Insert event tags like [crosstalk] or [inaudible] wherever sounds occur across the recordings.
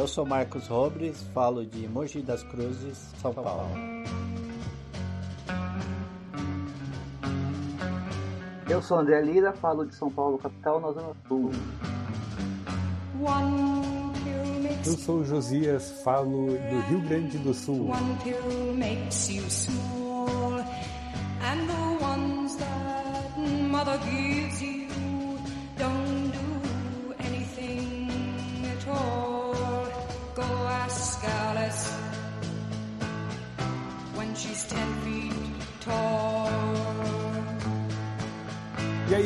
Eu sou Marcos Robles, falo de Mogi das Cruzes, São Paulo. Eu sou André Lira, falo de São Paulo, capital, na Zona Sul. Eu sou Josias, falo do Rio Grande do Sul.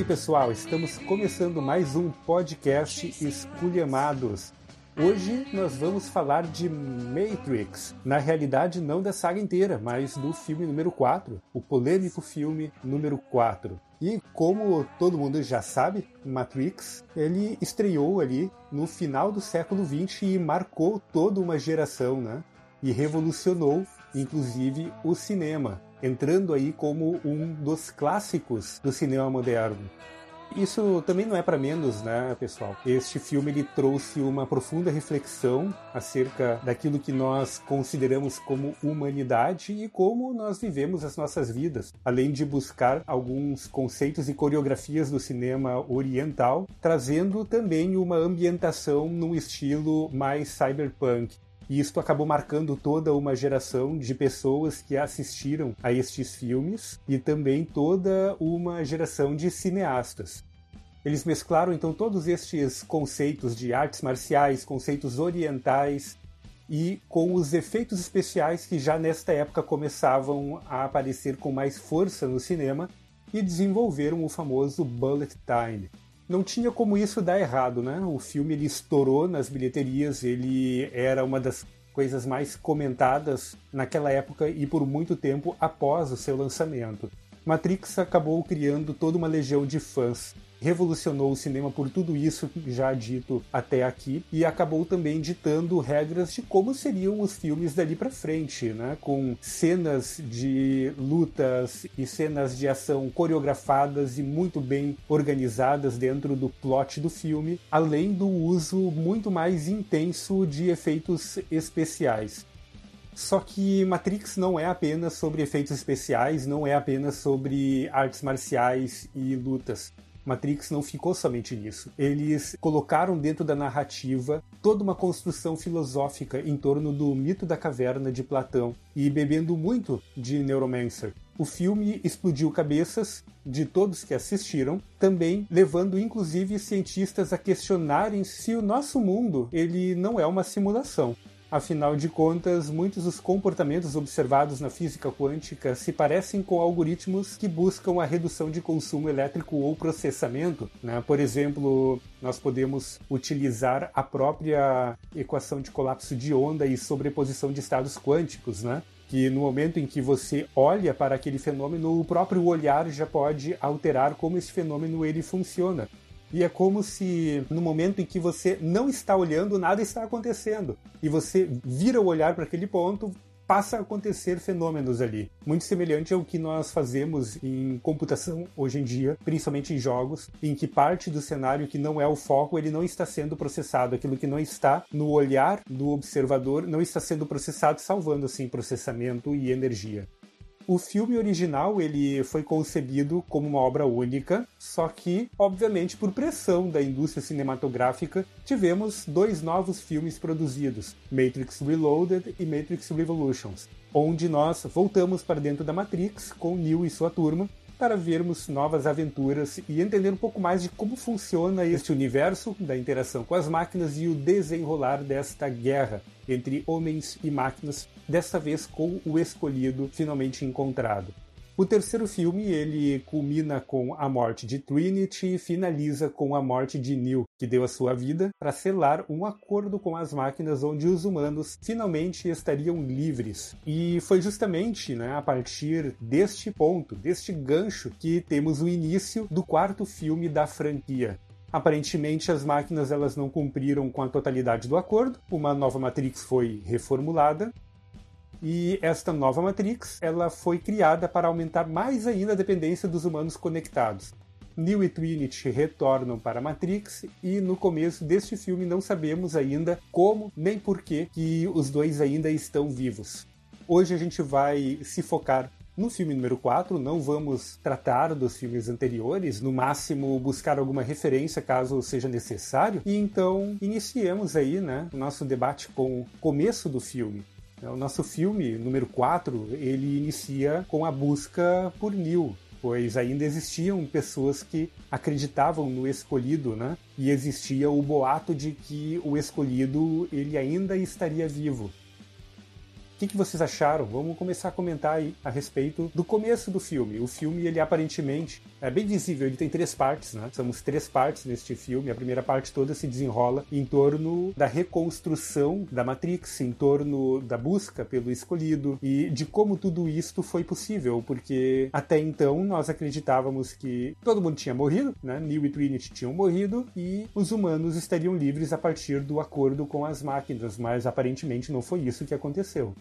Pessoal, estamos começando mais um podcast Esculhamados. Hoje nós vamos falar de Matrix. Na realidade, não da saga inteira, mas do filme número 4, o polêmico filme número 4. E como todo mundo já sabe, Matrix, ele estreou ali no final do século 20 e marcou toda uma geração, né? E revolucionou, inclusive, o cinema, entrando aí como um dos clássicos do cinema moderno. Isso também não é para menos, né, pessoal? Este filme ele trouxe uma profunda reflexão acerca daquilo que nós consideramos como humanidade e como nós vivemos as nossas vidas, além de buscar alguns conceitos e coreografias do cinema oriental, trazendo também uma ambientação num estilo mais cyberpunk. E isto acabou marcando toda uma geração de pessoas que assistiram a estes filmes e também toda uma geração de cineastas. Eles mesclaram então todos estes conceitos de artes marciais, conceitos orientais e com os efeitos especiais que já nesta época começavam a aparecer com mais força no cinema e desenvolveram o famoso bullet time, não tinha como isso dar errado, né? O filme ele estourou nas bilheterias, ele era uma das coisas mais comentadas naquela época e por muito tempo após o seu lançamento. Matrix acabou criando toda uma legião de fãs revolucionou o cinema por tudo isso já dito até aqui e acabou também ditando regras de como seriam os filmes dali para frente, né? Com cenas de lutas e cenas de ação coreografadas e muito bem organizadas dentro do plot do filme, além do uso muito mais intenso de efeitos especiais. Só que Matrix não é apenas sobre efeitos especiais, não é apenas sobre artes marciais e lutas. Matrix não ficou somente nisso. Eles colocaram dentro da narrativa toda uma construção filosófica em torno do mito da caverna de Platão e bebendo muito de Neuromancer. O filme explodiu cabeças de todos que assistiram, também levando inclusive cientistas a questionarem se o nosso mundo ele não é uma simulação. Afinal de contas, muitos dos comportamentos observados na física quântica se parecem com algoritmos que buscam a redução de consumo elétrico ou processamento. Né? Por exemplo, nós podemos utilizar a própria equação de colapso de onda e sobreposição de estados quânticos, né? que no momento em que você olha para aquele fenômeno, o próprio olhar já pode alterar como esse fenômeno ele funciona. E é como se no momento em que você não está olhando, nada está acontecendo. E você vira o olhar para aquele ponto, passa a acontecer fenômenos ali. Muito semelhante ao que nós fazemos em computação hoje em dia, principalmente em jogos, em que parte do cenário que não é o foco, ele não está sendo processado. Aquilo que não está no olhar do observador não está sendo processado, salvando assim processamento e energia. O filme original ele foi concebido como uma obra única, só que, obviamente, por pressão da indústria cinematográfica, tivemos dois novos filmes produzidos, Matrix Reloaded e Matrix Revolutions, onde nós voltamos para dentro da Matrix com Neo e sua turma para vermos novas aventuras e entender um pouco mais de como funciona este universo da interação com as máquinas e o desenrolar desta guerra entre homens e máquinas, desta vez com o escolhido finalmente encontrado. O terceiro filme ele culmina com a morte de Trinity e finaliza com a morte de Neo, que deu a sua vida para selar um acordo com as máquinas onde os humanos finalmente estariam livres. E foi justamente né, a partir deste ponto, deste gancho, que temos o início do quarto filme da franquia. Aparentemente as máquinas elas não cumpriram com a totalidade do acordo. Uma nova Matrix foi reformulada e esta nova Matrix ela foi criada para aumentar mais ainda a dependência dos humanos conectados. Neo e Trinity retornam para a Matrix e no começo deste filme não sabemos ainda como nem por que que os dois ainda estão vivos. Hoje a gente vai se focar no filme número 4, não vamos tratar dos filmes anteriores, no máximo buscar alguma referência caso seja necessário. E então iniciemos aí, né, o nosso debate com o começo do filme. O nosso filme número 4, ele inicia com a busca por Neo, pois ainda existiam pessoas que acreditavam no escolhido, né? E existia o boato de que o escolhido ele ainda estaria vivo. Que, que, vocês acharam? Vamos começar a comentar aí a respeito do começo do filme. O filme, ele aparentemente é bem visível, ele tem três partes, né? Somos três partes neste filme. A primeira parte toda se desenrola em torno da reconstrução da Matrix, em torno da busca pelo escolhido e de como tudo isto foi possível, porque até então nós acreditávamos que todo mundo tinha morrido, né? Neo e Trinity tinham morrido e os humanos estariam livres a partir do acordo com as máquinas, mas aparentemente não foi isso que aconteceu.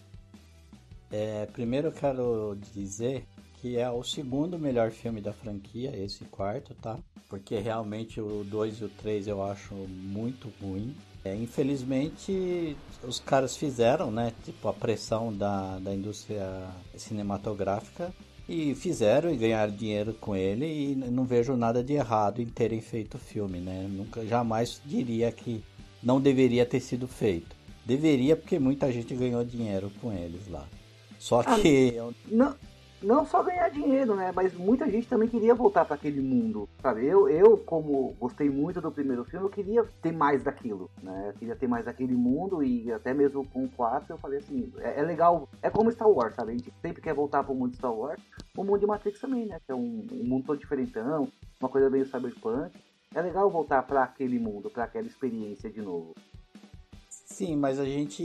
É, primeiro eu quero dizer que é o segundo melhor filme da franquia, esse quarto, tá? Porque realmente o 2 e o 3 eu acho muito ruim. É, infelizmente, os caras fizeram, né? Tipo, a pressão da, da indústria cinematográfica e fizeram e ganharam dinheiro com ele e não vejo nada de errado em terem feito o filme, né? Nunca, jamais diria que não deveria ter sido feito. Deveria porque muita gente ganhou dinheiro com eles lá. Só que. Ah, não, não só ganhar dinheiro, né? Mas muita gente também queria voltar para aquele mundo, sabe? Eu, eu, como gostei muito do primeiro filme, eu queria ter mais daquilo, né? Eu queria ter mais daquele mundo e até mesmo com o 4 eu falei assim: é, é, legal, é como Star Wars, sabe? A gente sempre quer voltar pro mundo de Star Wars, o mundo de Matrix também, né? Que é um, um mundo todo diferentão, uma coisa meio cyberpunk. É legal voltar para aquele mundo, para aquela experiência de novo. Sim, mas a gente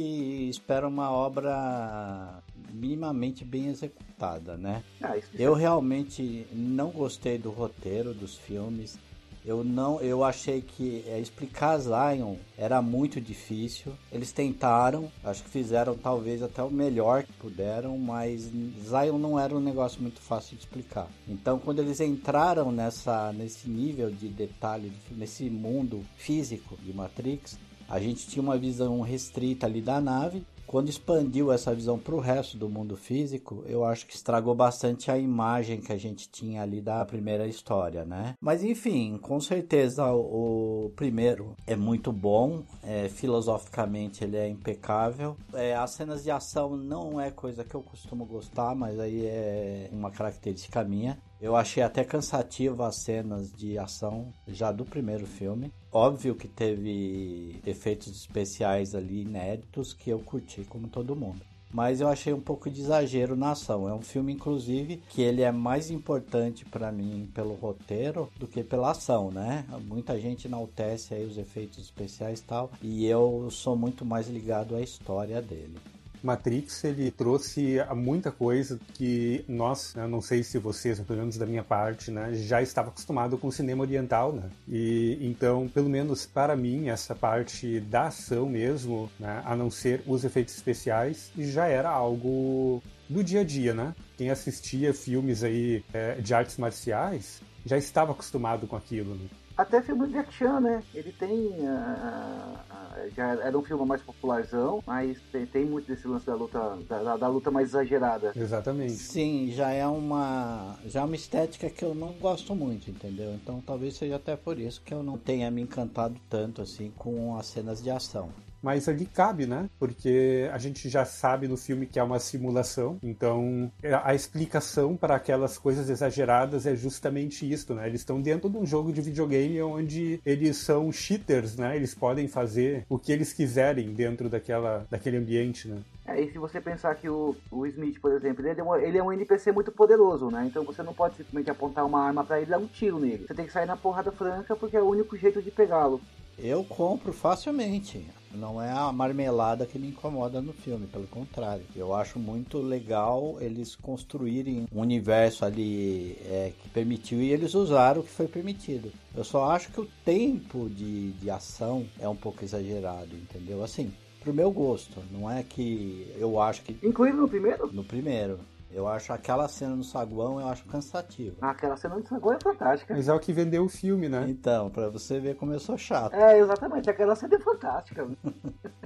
espera uma obra minimamente bem executada, né? Ah, eu realmente não gostei do roteiro dos filmes. Eu não, eu achei que é, explicar Zion era muito difícil. Eles tentaram, acho que fizeram talvez até o melhor que puderam, mas Zion não era um negócio muito fácil de explicar. Então, quando eles entraram nessa nesse nível de detalhe, nesse mundo físico de Matrix, a gente tinha uma visão restrita ali da nave quando expandiu essa visão para o resto do mundo físico, eu acho que estragou bastante a imagem que a gente tinha ali da primeira história, né? Mas enfim, com certeza o, primeiro é muito bom, é, filosoficamente ele é impecável. É, as cenas de ação não é coisa que eu costumo gostar, mas aí é uma característica minha. Eu achei até cansativo as cenas de ação já do primeiro filme. Óbvio que teve efeitos especiais ali inéditos que eu curti como todo mundo. Mas eu achei um pouco de exagero na ação. É um filme, inclusive, que ele é mais importante para mim pelo roteiro do que pela ação, né? Muita gente enaltece aí os efeitos especiais e tal, e eu sou muito mais ligado à história dele. Matrix ele trouxe muita coisa que nós, né, não sei se vocês, pelo menos da minha parte, né, já estava acostumado com o cinema oriental, né? E então, pelo menos para mim, essa parte da ação mesmo, né, a não ser os efeitos especiais, já era algo do dia a dia, né? Quem assistia filmes aí é, de artes marciais já estava acostumado com aquilo. Né? Até filme de action, né? Ele tem. Uh, uh, já era um filme mais popularzão, mas tem, tem muito desse lance da luta, da, da, luta mais exagerada. Exatamente. Sim, já é uma. Já é uma estética que eu não gosto muito, entendeu? Então talvez seja até por isso que eu não tenha me encantado tanto assim com as cenas de ação mas ali cabe, né? Porque a gente já sabe no filme que é uma simulação, então a explicação para aquelas coisas exageradas é justamente isso, né? Eles estão dentro de um jogo de videogame onde eles são cheaters, né? Eles podem fazer o que eles quiserem dentro daquela, daquele ambiente, né? É, e se você pensar que o, o Smith, por exemplo, ele é, um, ele é um NPC muito poderoso, né? Então você não pode simplesmente apontar uma arma para ele e dar um tiro nele. Você tem que sair na porrada franca porque é o único jeito de pegá-lo. Eu compro facilmente. Não é a marmelada que me incomoda no filme, pelo contrário. Eu acho muito legal eles construírem um universo ali é, que permitiu e eles usaram o que foi permitido. Eu só acho que o tempo de, de ação é um pouco exagerado, entendeu? Assim, pro meu gosto. Não é que eu acho que. Incluído no primeiro? No primeiro. Eu acho aquela cena no saguão, eu acho cansativa. Aquela cena do saguão é fantástica. Mas é o que vendeu o filme, né? Então, pra você ver como eu sou chato. É, exatamente. Aquela cena é fantástica. [laughs]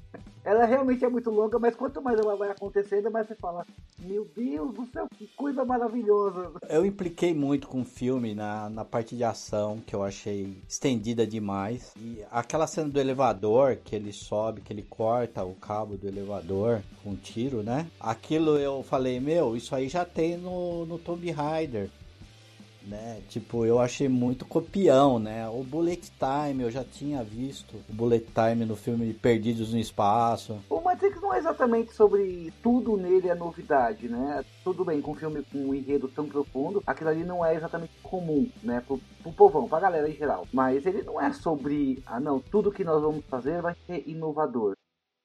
ela realmente é muito longa, mas quanto mais ela vai acontecendo, mais você fala: Meu Deus do céu, que coisa maravilhosa. Eu impliquei muito com o filme na, na parte de ação, que eu achei estendida demais. E aquela cena do elevador, que ele sobe, que ele corta o cabo do elevador com um tiro, né? Aquilo eu falei: Meu, isso aí já tem no, no Tomb Raider né? Tipo, eu achei muito copião, né? O Bullet Time, eu já tinha visto o Bullet Time no filme Perdidos no Espaço. O Matrix não é exatamente sobre tudo nele é novidade, né? Tudo bem, com um filme com um enredo tão profundo, aquilo ali não é exatamente comum, né? Pro, pro povão, pra galera em geral. Mas ele não é sobre, ah não, tudo que nós vamos fazer vai ser inovador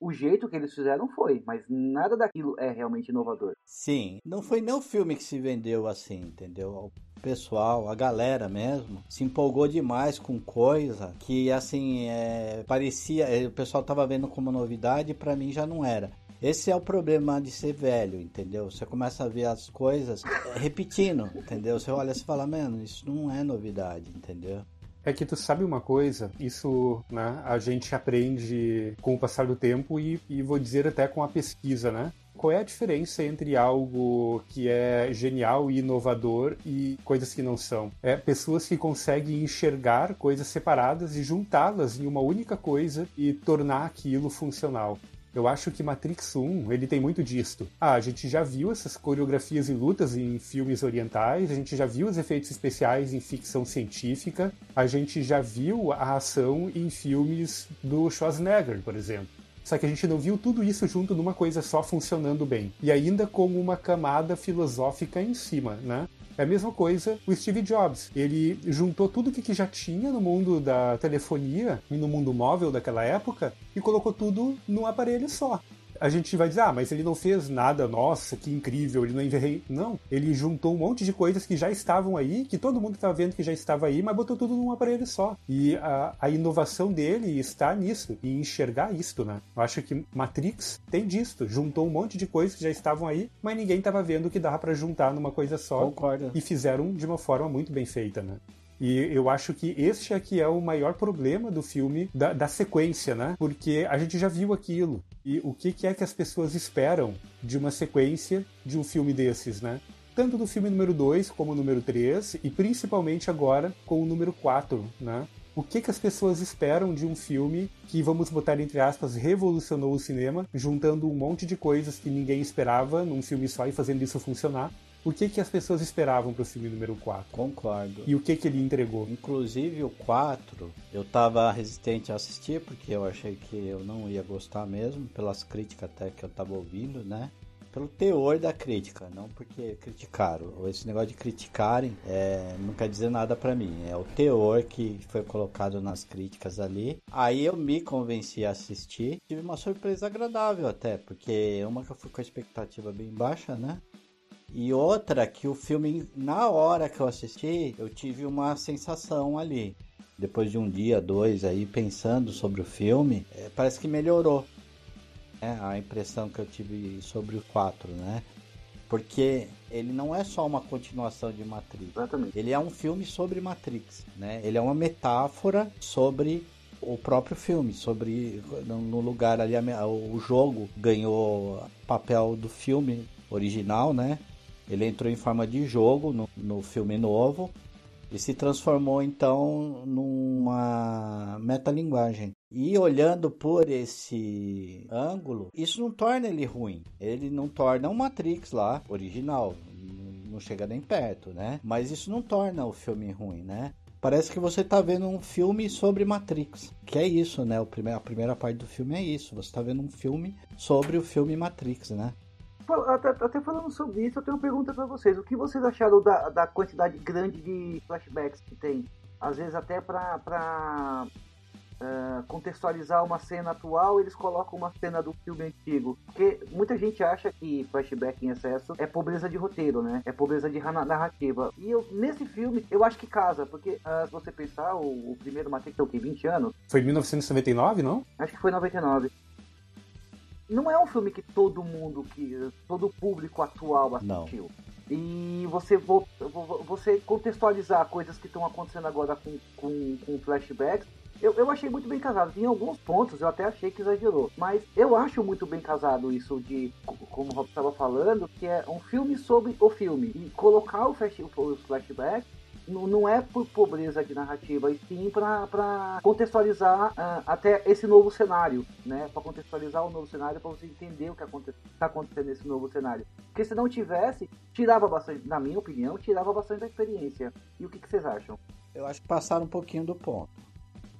o jeito que eles fizeram foi, mas nada daquilo é realmente inovador. Sim, não foi nem o filme que se vendeu assim, entendeu? O pessoal, a galera mesmo, se empolgou demais com coisa que assim é, parecia, o pessoal tava vendo como novidade para mim já não era. Esse é o problema de ser velho, entendeu? Você começa a ver as coisas repetindo, entendeu? Você olha e fala, mano, isso não é novidade, entendeu? É que tu sabe uma coisa, isso né, a gente aprende com o passar do tempo e, e vou dizer até com a pesquisa, né? Qual é a diferença entre algo que é genial e inovador e coisas que não são? É pessoas que conseguem enxergar coisas separadas e juntá-las em uma única coisa e tornar aquilo funcional. Eu acho que Matrix 1, ele tem muito disto. Ah, a gente já viu essas coreografias e lutas em filmes orientais, a gente já viu os efeitos especiais em ficção científica, a gente já viu a ação em filmes do Schwarzenegger, por exemplo. Só que a gente não viu tudo isso junto numa coisa só funcionando bem. E ainda com uma camada filosófica em cima, né? É a mesma coisa o Steve Jobs. Ele juntou tudo que já tinha no mundo da telefonia e no mundo móvel daquela época e colocou tudo num aparelho só a gente vai dizer, ah, mas ele não fez nada, nossa, que incrível, ele não enverrei. Não, ele juntou um monte de coisas que já estavam aí, que todo mundo estava vendo que já estava aí, mas botou tudo num aparelho só. E a, a inovação dele está nisso, em enxergar isto, né? Eu acho que Matrix tem disto, juntou um monte de coisas que já estavam aí, mas ninguém estava vendo que dava para juntar numa coisa só. Concordo. E fizeram de uma forma muito bem feita, né? E eu acho que este aqui é o maior problema do filme, da, da, sequência, né? Porque a gente já viu aquilo. E o que, que é que as pessoas esperam de uma sequência de um filme desses, né? Tanto do filme número 2 como o número 3, e principalmente agora com o número 4, né? O que, que as pessoas esperam de um filme que, vamos botar entre aspas, revolucionou o cinema, juntando um monte de coisas que ninguém esperava num filme só e fazendo isso funcionar? O que, que as pessoas esperavam para o filme número 4. Concordo. E o que, que ele entregou. Inclusive o 4, eu tava resistente a assistir, porque eu achei que eu não ia gostar mesmo, pelas críticas até que eu tava ouvindo, né? Pelo teor da crítica, não porque criticaram. Esse negócio de criticarem é, não quer dizer nada para mim. É o teor que foi colocado nas críticas ali. Aí eu me convenci a assistir. Tive uma surpresa agradável até, porque uma que eu fui com a expectativa bem baixa, né? E outra que o filme, na hora que eu assisti, eu tive uma sensação ali. Depois de um dia, dois aí, pensando sobre o filme, é, parece que melhorou. É, a impressão que eu tive sobre o 4, né? Porque ele não é só uma continuação de Matrix. Exatamente. Ele é um filme sobre Matrix, né? Ele é uma metáfora sobre o próprio filme, sobre no lugar ali o jogo ganhou papel do filme original, né? Ele entrou em forma de jogo no, no filme novo e se transformou então numa metalinguagem. E olhando por esse ângulo, isso não torna ele ruim. Ele não torna um Matrix lá original, não chega nem perto, né? Mas isso não torna o filme ruim, né? Parece que você está vendo um filme sobre Matrix. Que é isso, né? O a primeira parte do filme é isso. Você está vendo um filme sobre o filme Matrix, né? Até, falando sobre isso, eu tenho uma pergunta para vocês. O que vocês acharam da, da quantidade grande de flashbacks que tem? Às vezes até para uh, contextualizar uma cena atual, eles colocam uma cena do filme antigo. Porque muita gente acha que flashback em excesso é pobreza de roteiro, né? É pobreza de narrativa. E eu, nesse filme, eu acho que casa, porque uh, se você pensar, o, o primeiro Matrix tem o quê? 20 anos? Foi 1999, não? Acho que foi 99. Não é um filme que todo mundo, que todo público atual assistiu. E você, vo- vo- você contextualizar coisas que estão acontecendo agora com, com, com flashbacks, eu, eu achei muito bem casado. Em alguns pontos eu até achei que exagerou. Mas eu acho muito bem casado isso de, co- como o Rob estava falando, que é um filme sobre o filme. E colocar o flash, os flashbacks não, é por pobreza de narrativa, e sim para contextualizar ah, até esse novo cenário, né? Para contextualizar o novo cenário, para você entender o que está acontecendo nesse novo cenário. Porque se não tivesse, tirava bastante, na minha opinião, tirava bastante da experiência. E o que, que vocês acham? Eu acho que passaram um pouquinho do ponto.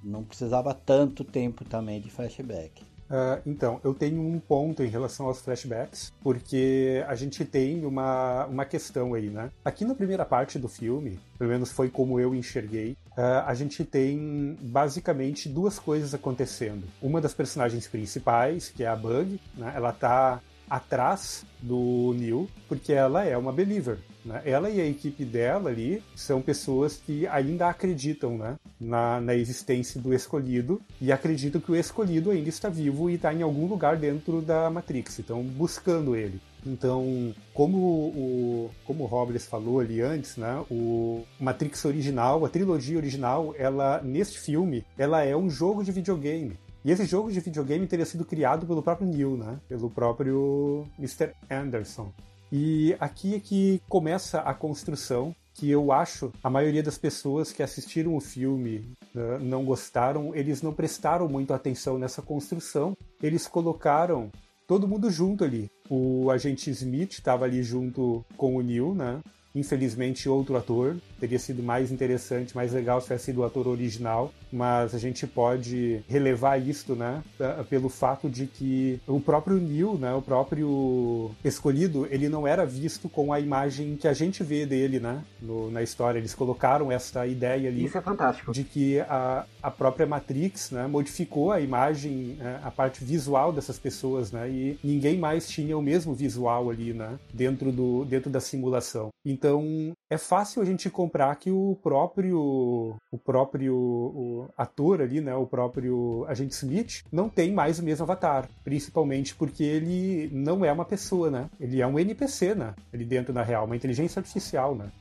Não precisava tanto tempo também de flashback. Ah, então, eu tenho um ponto em relação aos flashbacks, porque a gente tem uma, uma questão aí, né? Aqui na primeira parte do filme, pelo menos foi como eu enxerguei, ah, a gente tem basicamente duas coisas acontecendo. Uma das personagens principais, que é a Bug, né? Ela tá atrás do Neil, porque ela é uma believer. Né? Ela e a equipe dela ali são pessoas que ainda acreditam né? na, na existência do escolhido e acreditam que o escolhido ainda está vivo e está em algum lugar dentro da Matrix, estão buscando ele. Então, como o, como o Robles falou ali antes, né, o Matrix original, a trilogia original, ela neste filme, ela é um jogo de videogame. E esse jogo de videogame teria sido criado pelo próprio Neil, né? Pelo próprio Mr. Anderson. E aqui é que começa a construção que eu acho a maioria das pessoas que assistiram o filme né, não gostaram, eles não prestaram muito atenção nessa construção. Eles colocaram todo mundo junto ali. O agente Smith estava ali junto com o Neil, né? Infelizmente, outro ator. Teria sido mais interessante, mais legal se tivesse sido o ator original. Mas a gente pode relevar isto, né? Pelo fato de que o próprio Neil, né? O próprio escolhido, ele não era visto com a imagem que a gente vê dele, né? No- na história. Eles colocaram essa ideia ali Isso é fantástico. de que a, a própria Matrix né, modificou a imagem, né, a parte visual dessas pessoas, né, e ninguém mais tinha o mesmo visual ali, né, dentro, do, dentro da simulação. Então é fácil a gente comprar que o próprio o próprio o ator ali, né, o próprio agente Smith não tem mais o mesmo avatar, principalmente porque ele não é uma pessoa, né? Ele é um NPC, né? Ele dentro da real, uma inteligência artificial, né?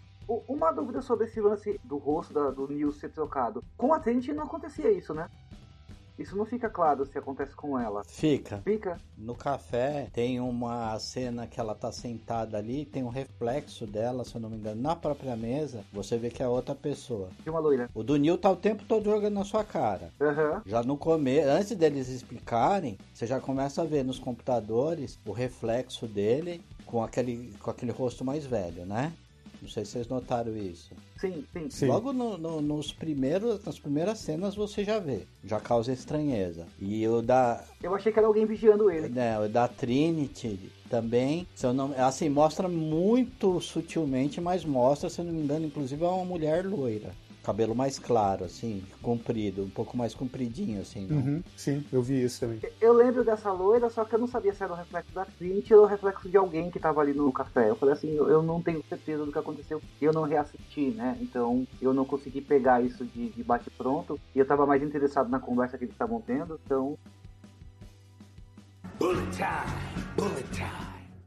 Uma dúvida sobre esse lance do rosto da- do Neil ser trocado. Com a Trinity não acontecia isso, né? Isso não fica claro se acontece com ela. Fica. Fica? No café tem uma cena que ela tá sentada ali, tem um reflexo dela, se eu não me engano, na própria mesa. Você vê que é outra pessoa. De uma loira. O do Neil tá o tempo todo jogando na sua cara. Aham. Já no começo, antes deles explicarem, você já começa a ver nos computadores o reflexo dele com aquele, com aquele rosto mais velho, né? Não sei se vocês notaram isso. Sim, sim. Sim. Logo no- no- nos primeiros, nas primeiras cenas você já vê, já causa estranheza. E o da, Eu achei que era alguém vigiando ele. né, o da Trinity também, se eu não, assim, mostra muito sutilmente, mas mostra, se eu não me engano, inclusive é uma mulher loira. Cabelo mais claro, assim, comprido, um pouco mais compridinho, assim. não? Uhum, sim, eu vi isso também. Eu lembro dessa loira, só que eu não sabia se era o reflexo da Trinity ou o reflexo de alguém que tava ali no café. Eu falei assim, eu não tenho certeza do que aconteceu. E eu não reassisti, né? Então eu não consegui pegar isso de, de bate-pronto. E eu tava mais interessado na conversa que eles estavam tendo. Então,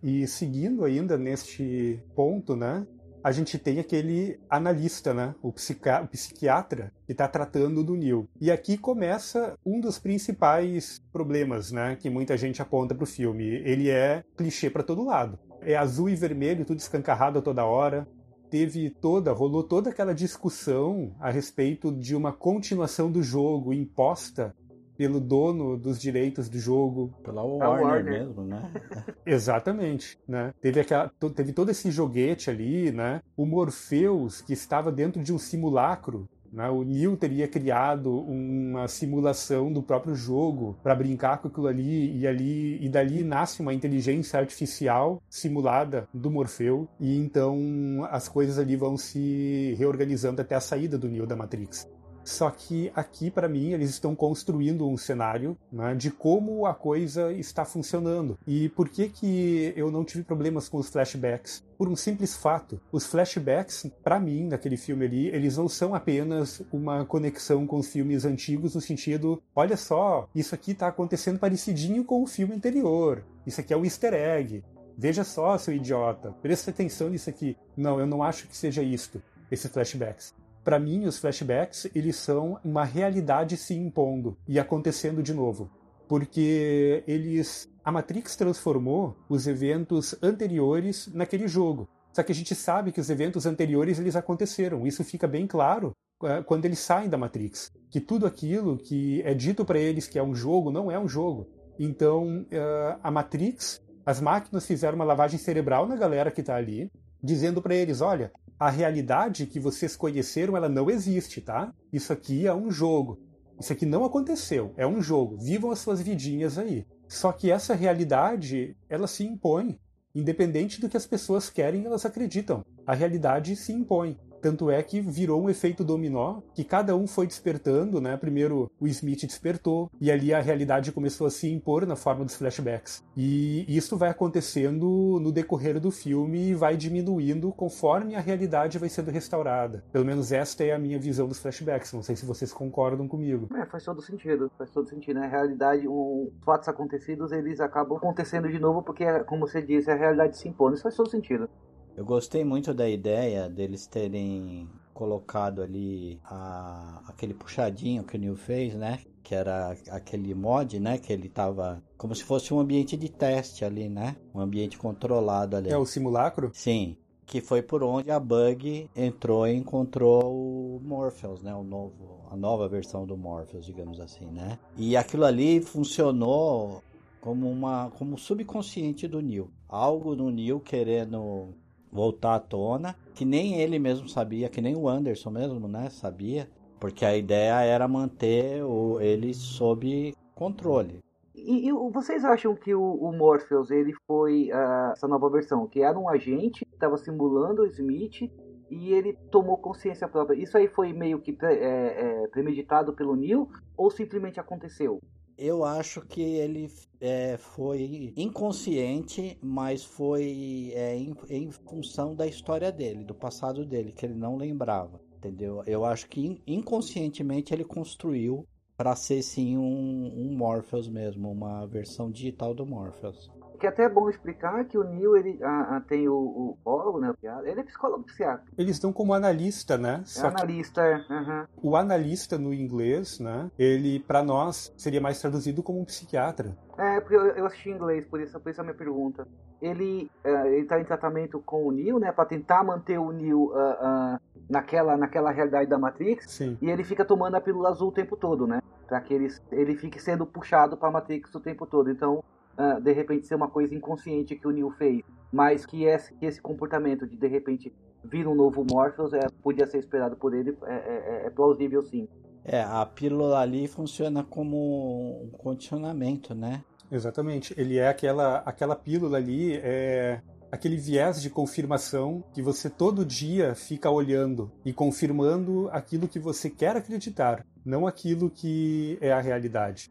E seguindo ainda neste ponto, né? A gente tem aquele analista, né? O, psica- o psiquiatra que está tratando do Neil. E aqui começa um dos principais problemas, né? Que muita gente aponta para o filme. Ele é clichê para todo lado. É azul e vermelho, tudo escancarrado toda hora. Teve toda, rolou toda aquela discussão a respeito de uma continuação do jogo imposta pelo dono dos direitos do jogo, Pela Warner, Warner. mesmo, né? [laughs] Exatamente, né? Teve, aquela, teve todo esse joguete ali, né? O Morpheus, que estava dentro de um simulacro, né? O Neo teria criado uma simulação do próprio jogo para brincar com aquilo ali e ali e dali nasce uma inteligência artificial simulada do Morfeu e então as coisas ali vão se reorganizando até a saída do Neo da Matrix. Só que aqui, para mim, eles estão construindo um cenário né, de como a coisa está funcionando. E por que, que eu não tive problemas com os flashbacks? Por um simples fato. Os flashbacks, para mim, naquele filme ali, eles não são apenas uma conexão com os filmes antigos no sentido, olha só, isso aqui está acontecendo parecidinho com o filme anterior. Isso aqui é o easter egg. Veja só, seu idiota, presta atenção nisso aqui. Não, eu não acho que seja isto, esses flashbacks. Para mim, os flashbacks, eles são uma realidade se impondo e acontecendo de novo. Porque eles. A Matrix transformou os eventos anteriores naquele jogo. Só que a gente sabe que os eventos anteriores eles aconteceram. Isso fica bem claro eh, quando eles saem da Matrix. Que tudo aquilo que é dito para eles que é um jogo não é um jogo. Então, eh, a Matrix, as máquinas fizeram uma lavagem cerebral na galera que está ali, dizendo para eles: olha, a realidade que vocês conheceram, ela não existe, tá? Isso aqui é um jogo. Isso aqui não aconteceu, é um jogo. Vivam as suas vidinhas aí. Só que essa realidade, ela se impõe. Independente do que as pessoas querem, elas acreditam. A realidade se impõe. Tanto é que virou um efeito dominó, que cada um foi despertando, né? Primeiro o Smith despertou, e ali a realidade começou a se impor na forma dos flashbacks. E isso vai acontecendo no decorrer do filme e vai diminuindo conforme a realidade vai sendo restaurada. Pelo menos esta é a minha visão dos flashbacks. Não sei se vocês concordam comigo. É, faz todo sentido, faz todo sentido. Na realidade, um, os fatos acontecidos, eles acabam acontecendo de novo porque, como você disse, a realidade se impõe. Isso faz todo sentido. Eu gostei muito da ideia deles terem colocado ali a, aquele puxadinho que o Neil fez, né? Que era aquele mod, né? Que ele tava como se fosse um ambiente de teste ali, né? Um ambiente controlado ali. É o simulacro? Sim. Que foi por onde a Bug entrou e encontrou o Morpheus, né? O novo, a nova versão do Morpheus, digamos assim, né? E aquilo ali funcionou como uma como subconsciente do Neil. Algo no Neil querendo voltar à tona, que nem ele mesmo sabia, que nem o Anderson mesmo, né, sabia, porque a ideia era manter o, ele sob controle. E, e vocês acham que o, o Morpheus ele foi uh, essa nova versão, que era um agente estava simulando o Smith e ele tomou consciência própria? Isso aí foi meio que pre, é, é, premeditado pelo Neil ou simplesmente aconteceu? Eu acho que ele é, foi inconsciente, mas foi é, em, em, função da história dele, do passado dele, que ele não lembrava, entendeu? Eu acho que inconscientemente ele construiu para ser sim um, um Morpheus mesmo, uma versão digital do Morpheus que até é bom explicar que o Neil ele a, a, tem o, o né? Ele é psicólogo psiquiatra. Eles estão como analista, né? É analista, é. Uhum. O analista no inglês, né? Ele, para nós, seria mais traduzido como um psiquiatra. É, porque eu, eu assisti em inglês, por isso, por isso a minha pergunta. Ele, uh, ele tá em tratamento com o Neil, né? Pra tentar manter o Neil uh, uh, naquela, naquela realidade da Matrix. Sim. E ele fica tomando a pílula azul o tempo todo, né? Pra que ele, ele fique sendo puxado pra Matrix o tempo todo. Então, uh, de repente ser uma coisa inconsciente que o Neil fez, mas que esse, que esse comportamento de de repente vir um novo Morpheus é, podia ser esperado por ele, é, é, é plausível sim. É, a pílula ali funciona como um condicionamento, né? Exatamente. Ele é aquela, aquela pílula ali, é aquele viés de confirmação que você todo dia fica olhando e confirmando aquilo que você quer acreditar, não aquilo que é a realidade.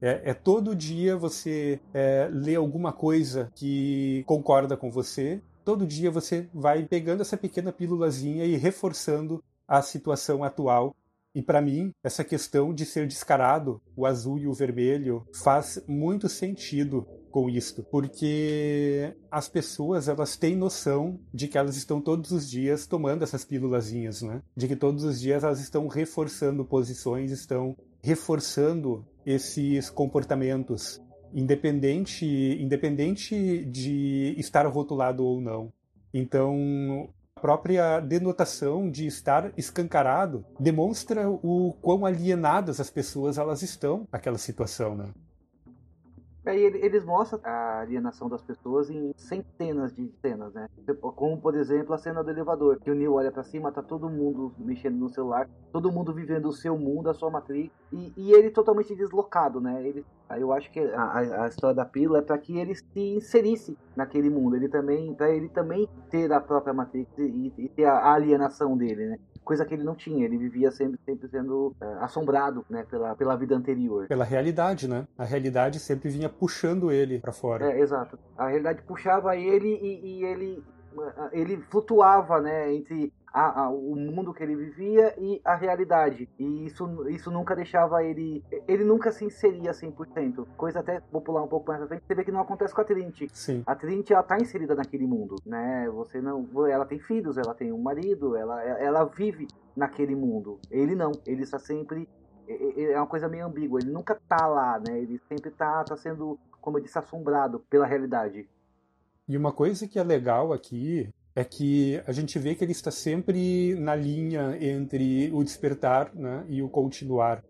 É, é, todo dia você é, lê alguma coisa que concorda com você. Todo dia você vai pegando essa pequena pílulazinha e reforçando a situação atual. E para mim, essa questão de ser descarado, o azul e o vermelho, faz muito sentido com isto, porque as pessoas elas têm noção de que elas estão todos os dias tomando essas pílulazinhas, né? De que todos os dias elas estão reforçando posições, estão reforçando esses comportamentos, independente, independente de estar rotulado ou não. Então, a própria denotação de estar escancarado demonstra o quão alienadas as pessoas elas estão naquela situação, né? Aí eles mostram a alienação das pessoas em centenas de cenas, né? Como, por exemplo, a cena do elevador, que o Neil olha para cima, tá todo mundo mexendo no celular, todo mundo vivendo o seu mundo, a sua matriz, e, e ele totalmente deslocado, né? Ele, eu acho que a, a história da pílula é para que ele se inserisse naquele mundo, ele também, para ele também ter a própria matriz e, e ter a alienação dele, né? Coisa que ele não tinha. Ele vivia sempre, sempre sendo uh, assombrado, né, pela, pela vida anterior. Pela realidade, né? A realidade sempre vinha puxando ele para fora. É, exato. A realidade puxava ele e, e ele ele flutuava né, entre a, a, o mundo que ele vivia e a realidade. E isso, isso nunca deixava ele. Ele nunca se inseria 100%. Coisa até vou pular um pouco mais pra frente. Você vê que não acontece com a Trinity. Sim. A Trinity ela tá inserida naquele mundo, né? Você não. Ela tem filhos, ela tem um marido, ela, ela vive naquele mundo. Ele não. Ele está sempre. É uma coisa meio ambígua. Ele nunca tá lá, né? Ele sempre tá, tá sendo, como eu disse, assombrado pela realidade. E uma coisa que é legal aqui é que a gente vê que ele está sempre na linha entre o despertar né, e o continuar.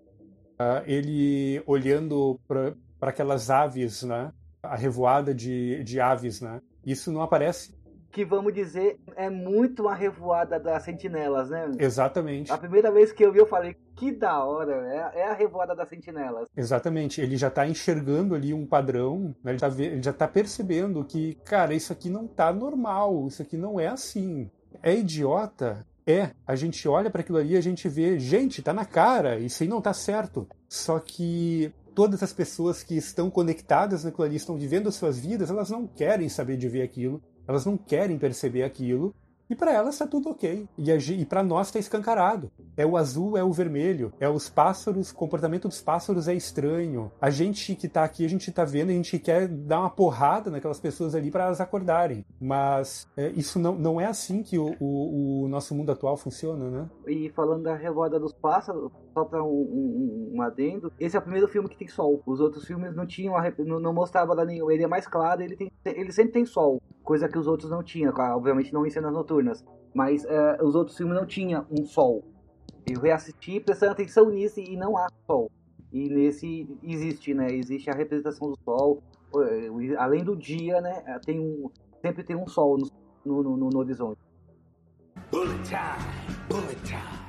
Uh, ele olhando para aquelas aves, né, a revoada de, de aves, né, isso não aparece que vamos dizer é muito uma revoada das sentinelas, né? Exatamente. A primeira vez que eu vi, eu falei, que da hora, é, é a revoada das sentinelas. Exatamente, ele já tá enxergando ali um padrão, né? ele, tá, ele já tá percebendo que, cara, isso aqui não tá normal, isso aqui não é assim. É idiota? É, a gente olha para aquilo ali a gente vê, gente, tá na cara, isso aí não tá certo. Só que todas as pessoas que estão conectadas naquilo ali, estão vivendo as suas vidas, elas não querem saber de ver aquilo. Elas não querem perceber aquilo e para elas está tudo ok. E, e para nós está escancarado. É o azul, é o vermelho, é os pássaros, o comportamento dos pássaros é estranho. A gente que está aqui, a gente está vendo, a gente quer dar uma porrada naquelas pessoas ali para elas acordarem. Mas é, isso não, não é assim que o, o, o, nosso mundo atual funciona, né? E falando da revolta dos pássaros, só para um, um, um, adendo, esse é o primeiro filme que tem sol. Os outros filmes não tinham, não, não mostrava lá nenhum. Ele é mais claro, ele, tem, ele sempre tem sol, coisa que os outros não tinham, obviamente não em cenas noturnas. Mas uh, os outros filmes não tinham um sol. Eu reassisti prestando atenção nisso e não há sol. E nesse existe, né? Existe a representação do sol. Além do dia, né? Tem um, sempre tem um sol no, no, no, no horizonte. Bullet time, bullet time.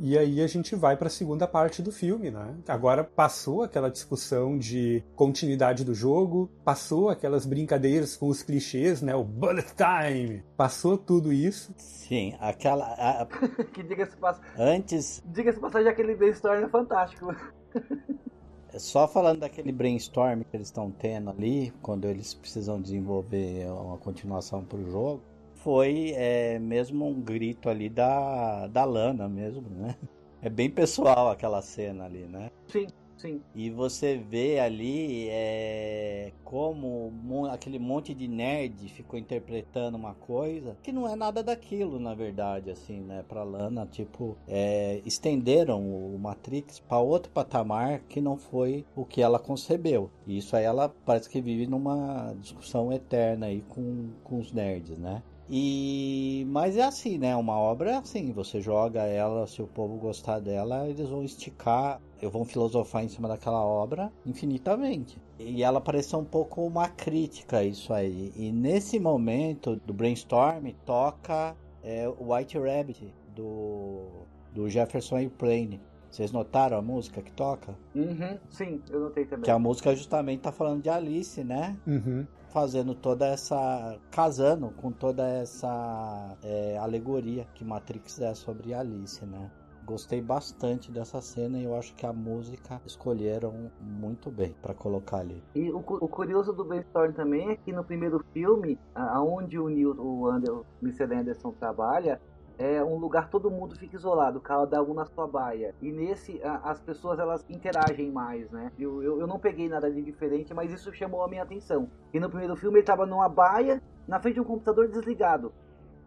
E aí a gente vai para a segunda parte do filme, né? Agora passou aquela discussão de continuidade do jogo, passou aquelas brincadeiras com os clichês, né? O bullet time, passou tudo isso. Sim, aquela. A... [laughs] que diga-se pass... Antes. Diga-se passagem, aquele brainstorm é fantástico. [laughs] Só falando daquele brainstorm que eles estão tendo ali, quando eles precisam desenvolver uma continuação para o jogo foi é, mesmo um grito ali da, da Lana mesmo, né? [laughs] É bem pessoal aquela cena ali, né? Sim, sim. E você vê ali é, como aquele monte de nerd ficou interpretando uma coisa que não é nada daquilo, na verdade, assim, né? Pra Lana, tipo, é, estenderam o Matrix para outro patamar que não foi o que ela concebeu. E isso aí ela parece que vive numa discussão eterna aí com, com os nerds, né? E mas é assim, né? Uma obra é assim, você joga ela, se o povo gostar dela, eles vão esticar, eu vou filosofar em cima daquela obra infinitamente. E ela parece um pouco uma crítica isso aí. E nesse momento do brainstorm toca é, White Rabbit do do Jefferson Airplane. Vocês notaram a música que toca? Uhum, sim, eu notei também. Que a música justamente tá falando de Alice, né? Uhum fazendo toda essa. casando com toda essa é, alegoria que Matrix é sobre Alice, né? Gostei bastante dessa cena e eu acho que a música escolheram muito bem para colocar ali. E o, o, curioso do Brainstorm também é que no primeiro filme, aonde o Neil, o, Ander, o Mr. Anderson trabalha, é um lugar todo mundo fica isolado, cada um na sua baia. E nesse a, as pessoas elas interagem mais, né? Eu, eu, eu, não peguei nada de diferente, mas isso chamou a minha atenção. E no primeiro filme ele estava numa baia, na frente de um computador desligado.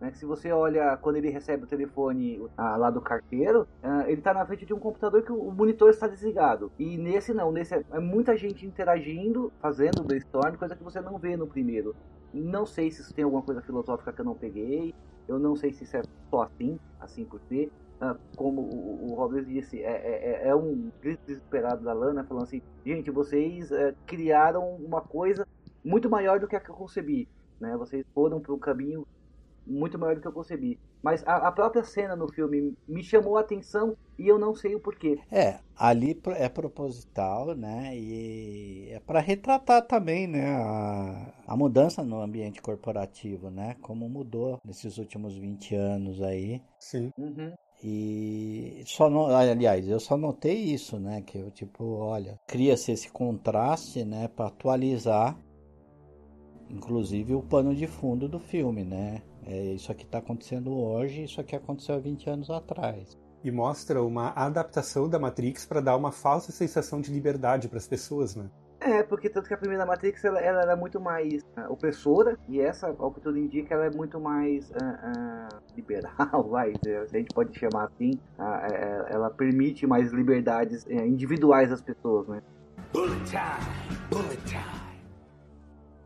Né? Se você olha quando ele recebe o telefone lá do carteiro, ah, ele está na frente de um computador que o, o, monitor está desligado. E nesse não, nesse é, é muita gente interagindo, fazendo brainstorm, coisa que você não vê no primeiro. Não sei se isso tem alguma coisa filosófica que eu não peguei. Eu não sei se isso é só assim, assim por ser. Ah, como o, o Robert disse, é, é, é, é, um grito desesperado da Lana, falando assim: gente, vocês é, criaram uma coisa muito maior do que a que eu concebi. Né? Vocês foram para um caminho muito maior do que eu concebi. Mas a, a, própria cena no filme me chamou a atenção e eu não sei o porquê. É, ali é proposital, né? E é para retratar também, né? A, a mudança no ambiente corporativo, né? Como mudou nesses últimos 20 anos aí. Sim. Uhum. E só não, aliás, eu só notei isso, né? Que eu tipo, olha, cria-se esse contraste, né, para atualizar inclusive o pano de fundo do filme, né? É isso aqui está acontecendo hoje, isso aqui aconteceu há 20 anos atrás. E mostra uma adaptação da Matrix para dar uma falsa sensação de liberdade para as pessoas, né? É, porque tanto que a primeira Matrix ela, ela era muito mais uh, opressora e essa, ao que tudo indica, ela é muito mais uh, uh, liberal, [laughs] vai, se a gente pode chamar assim. ela permite mais liberdades eh, individuais às pessoas, né? Bullet time, bullet time.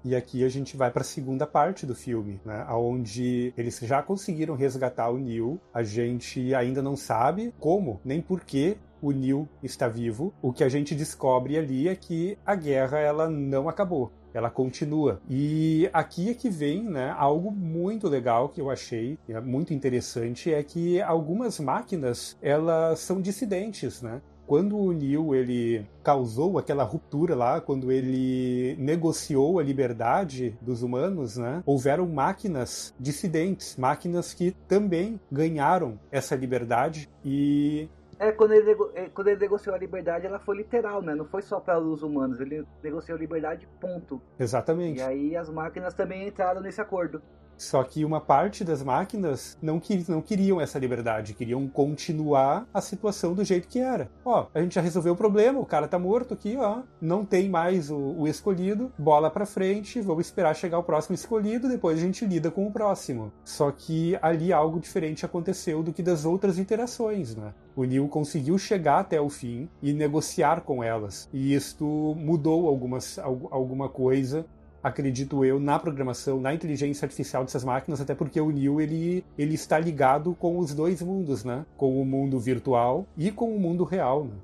E aqui a gente vai para a segunda parte do filme, né, onde eles já conseguiram resgatar o Neil. A gente ainda não sabe como nem por que o Neil está vivo. O que a gente descobre ali é que a guerra ela não acabou ela continua. E aqui é que vem, né, algo muito legal que eu achei, é muito interessante, é que algumas máquinas, elas são dissidentes, né? Quando o Neil ele causou aquela ruptura lá, quando ele negociou a liberdade dos humanos, né? Houveram máquinas dissidentes, máquinas que também ganharam essa liberdade e é, quando ele, é, quando ele negociou a liberdade, ela foi literal, né? Não foi só para os humanos, ele negociou a liberdade, ponto. Exatamente. E aí as máquinas também entraram nesse acordo. Só que uma parte das máquinas não, que, não queriam essa liberdade, queriam continuar a situação do jeito que era. Ó, a gente já resolveu o problema, o cara tá morto aqui, ó, não tem mais o, o escolhido, bola pra frente, vamos esperar chegar o próximo escolhido, depois a gente lida com o próximo. Só que ali algo diferente aconteceu do que das outras interações, né? O Neil conseguiu chegar até o fim e negociar com elas. E isto mudou algumas, alguma coisa acredito eu, na programação, na inteligência artificial dessas máquinas, até porque o Neo ele, ele está ligado com os dois mundos, né? Com o mundo virtual e com o mundo real. Né?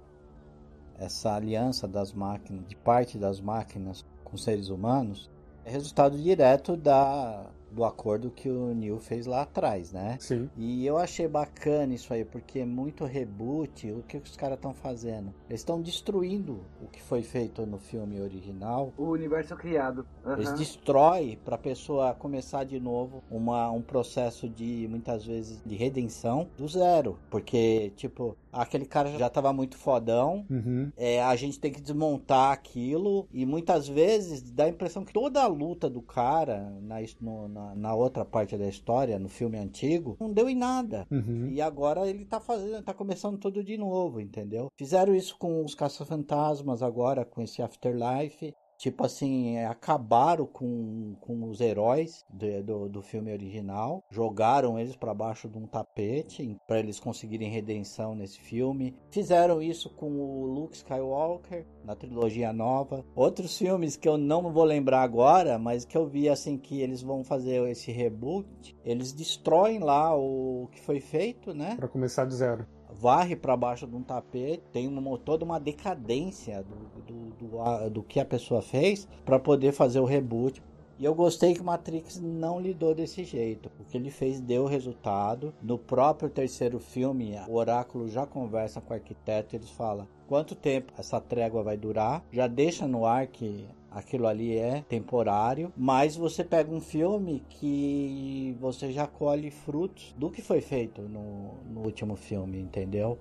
Essa aliança das máquinas, de parte das máquinas com seres humanos, é resultado direto da do acordo que o Neil fez lá atrás, né? Sim. E eu achei bacana isso aí, porque é muito reboot. O que os caras estão fazendo? Eles estão destruindo o que foi feito no filme original. O universo criado. Uhum. Eles destroem para a pessoa começar de novo uma, um processo de, muitas vezes, de redenção do zero. Porque, tipo, aquele cara já estava muito fodão. Uhum. É, a gente tem que desmontar aquilo. E muitas vezes dá a impressão que toda a luta do cara na, no, na na, na, outra parte da história, no filme antigo, não deu em nada. Uhum. E agora ele tá fazendo, tá começando tudo de novo, entendeu? Fizeram isso com os Caça-Fantasmas agora, com esse Afterlife tipo assim, é, acabaram com, com os heróis do, do, do filme original, jogaram eles para baixo de um tapete para eles conseguirem redenção nesse filme. Fizeram isso com o Luke Skywalker na trilogia nova. Outros filmes que eu não vou lembrar agora, mas que eu vi assim que eles vão fazer esse reboot, eles destroem lá o que foi feito, né? Para começar do zero varre para baixo de um tapete, tem uma, toda uma decadência do, do, do, do que a pessoa fez para poder fazer o reboot. E eu gostei que Matrix não lidou desse jeito. O que ele fez deu resultado. No próprio terceiro filme, o Oráculo já conversa com o arquiteto. Eles falam quanto tempo essa trégua vai durar. Já deixa no ar que aquilo ali é temporário, mas você pega um filme que você já colhe frutos do que foi feito no, no último filme, entendeu?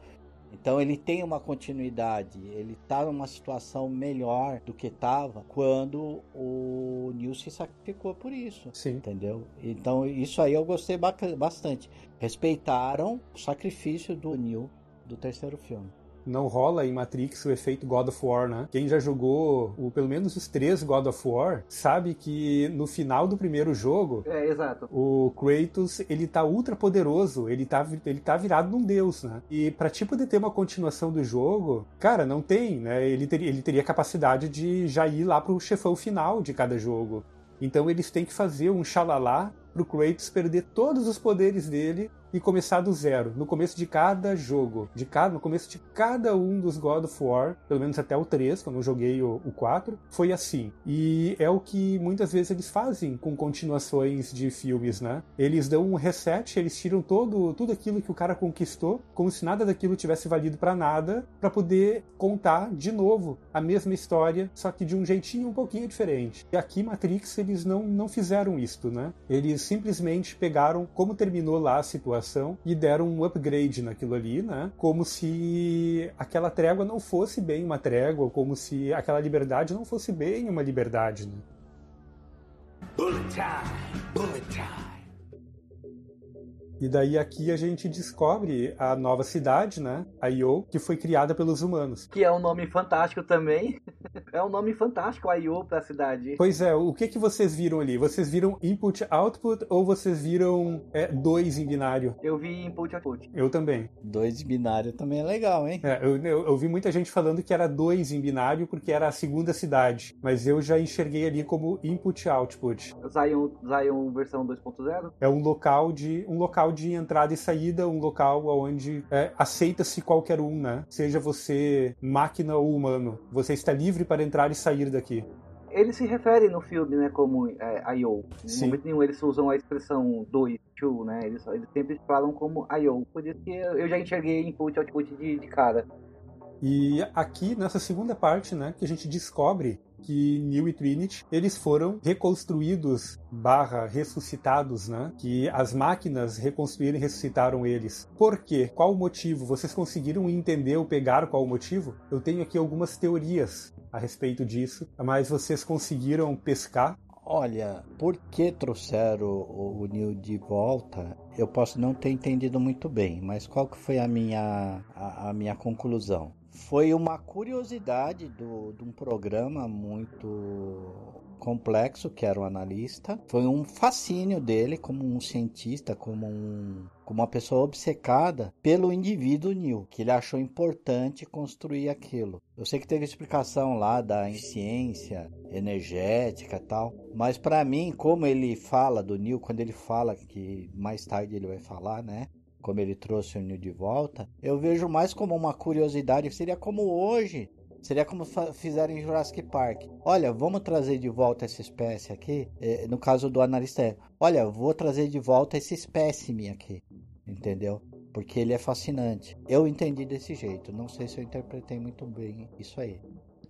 Então ele tem uma continuidade, ele está numa situação melhor do que estava quando o Neil se sacrificou por isso. Sim. Entendeu? Então isso aí eu gostei bastante. Respeitaram o sacrifício do Neil do terceiro filme não rola em Matrix o efeito God of War, né? Quem já jogou o, pelo menos os três God of War sabe que no final do primeiro jogo, é, exato. o Kratos ele tá ultra poderoso, ele tá, ele tá virado num deus, né? E pra tipo de ter uma continuação do jogo, cara, não tem, né? Ele teria, ele teria capacidade de já ir lá pro chefão final de cada jogo. Então eles têm que fazer um xalalá pro Kratos perder todos os poderes dele e começar do zero, no começo de cada jogo, de cada, no começo de cada um dos God of War, pelo menos até o 3, quando eu joguei o, o 4, foi assim. E é o que muitas vezes eles fazem com continuações de filmes, né? Eles dão um reset, eles tiram todo, tudo aquilo que o cara conquistou, como se nada daquilo tivesse valido para nada, para poder contar de novo a mesma história, só que de um jeitinho um pouquinho diferente. E aqui Matrix eles não não fizeram isto, né? Eles simplesmente pegaram como terminou lá a situação e deram um upgrade naquilo ali, né? Como se aquela trégua não fosse bem uma trégua, como se aquela liberdade não fosse bem uma liberdade, né? Bullet time. E daí aqui a gente descobre a nova cidade, né? A Io, que foi criada pelos humanos. Que é um nome fantástico também. [laughs] é um nome fantástico, a I.O. pra cidade. Pois é, o que que vocês viram ali? Vocês viram input output ou vocês viram é, dois em binário? Eu vi input output. Eu também. Dois binário também é legal, hein? É, eu, eu, eu vi muita gente falando que era dois em binário porque era a segunda cidade, mas eu já enxerguei ali como input output. Zion, Zion versão 2.0. É um local de um local de entrada e saída, um local onde é, aceita-se qualquer um, né? Seja você máquina ou humano, você está livre para entrar e sair daqui. Eles se referem no filme, né, como é, I.O. Em Sim. momento nenhum eles usam a expressão 2, 2, né? Eles, eles sempre falam como I.O. Por isso que eu eu já enxerguei input output de, de cara. E aqui nessa segunda parte, né, que a gente descobre que Neo e Trinity eles foram reconstruídos barra ressuscitados, né? Que as máquinas reconstruíram e ressuscitaram eles. Por quê? Qual o motivo? Vocês conseguiram entender ou pegar qual o motivo? Eu tenho aqui algumas teorias a respeito disso, mas vocês conseguiram pescar? Olha, por que trouxeram o, o Neil de volta? Eu posso não ter entendido muito bem, mas qual que foi a minha, a, a minha conclusão? Foi uma curiosidade do, de um programa muito complexo, que era o analista. Foi um fascínio dele como um cientista, como um como uma pessoa obcecada pelo indivíduo Neil, que ele achou importante construir aquilo. Eu sei que teve explicação lá da ciência energética tal, mas para mim, como ele fala do Neil, quando ele fala que mais tarde ele vai falar, né? Como ele trouxe o Neil de volta, eu vejo mais como uma curiosidade. Seria como hoje Seria como fizeram em Jurassic Park. Olha, vamos trazer de volta essa espécie aqui. Eh, no caso do analista, é, olha, vou trazer de volta esse espécime aqui. Entendeu? Porque ele é fascinante. Eu entendi desse jeito. Não sei se eu interpretei muito bem isso aí.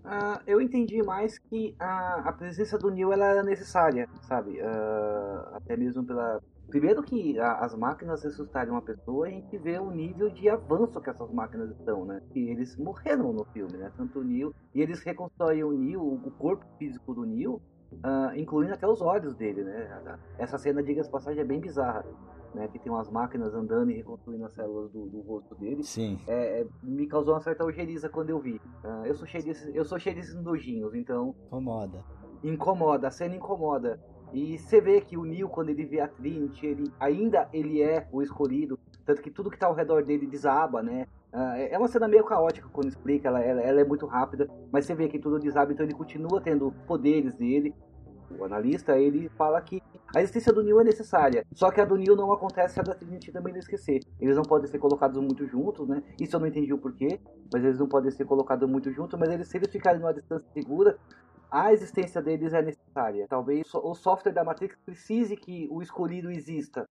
Ah, eu entendi mais que a, a presença do Neil ela era necessária, sabe? Ah, até mesmo pela. Primeiro que a- as máquinas ressuscitarem uma pessoa, a gente vê o nível de avanço que essas máquinas estão, né? E eles morreram no filme, né? Tanto o Neil. E eles reconstroem o Neil, o corpo físico do Neil, ah, incluindo até os olhos dele, né? Essa cena, diga-se de passagem, é bem bizarra. Né, que tem umas máquinas andando e reconstruindo as células do, do rosto dele. Sim. É, é, me causou uma certa ojeriza quando eu vi. Ah, eu sou cheio desses, eu sou cheio desses nojinhos, então Incomoda. incomoda, a cena incomoda. E você vê que o Neil, quando ele vê a Trinity, ele ainda ele é o escolhido, tanto que tudo que tá ao redor dele desaba, né? Ah, é é uma cena meio caótica quando explica, ela, ela, ela é muito rápida, mas você vê que tudo desaba, então ele continua tendo poderes dele. O analista, ele fala que a existência do Neil é necessária, só que a do Neil não acontece se a da Trinity também não esquecer. Eles não podem ser colocados muito juntos, né? Isso eu não entendi o porquê, mas eles não podem ser colocados muito juntos, mas eles, se eles ficarem numa distância segura, a existência deles é necessária. Talvez o software da Matrix precise que o escolhido exista.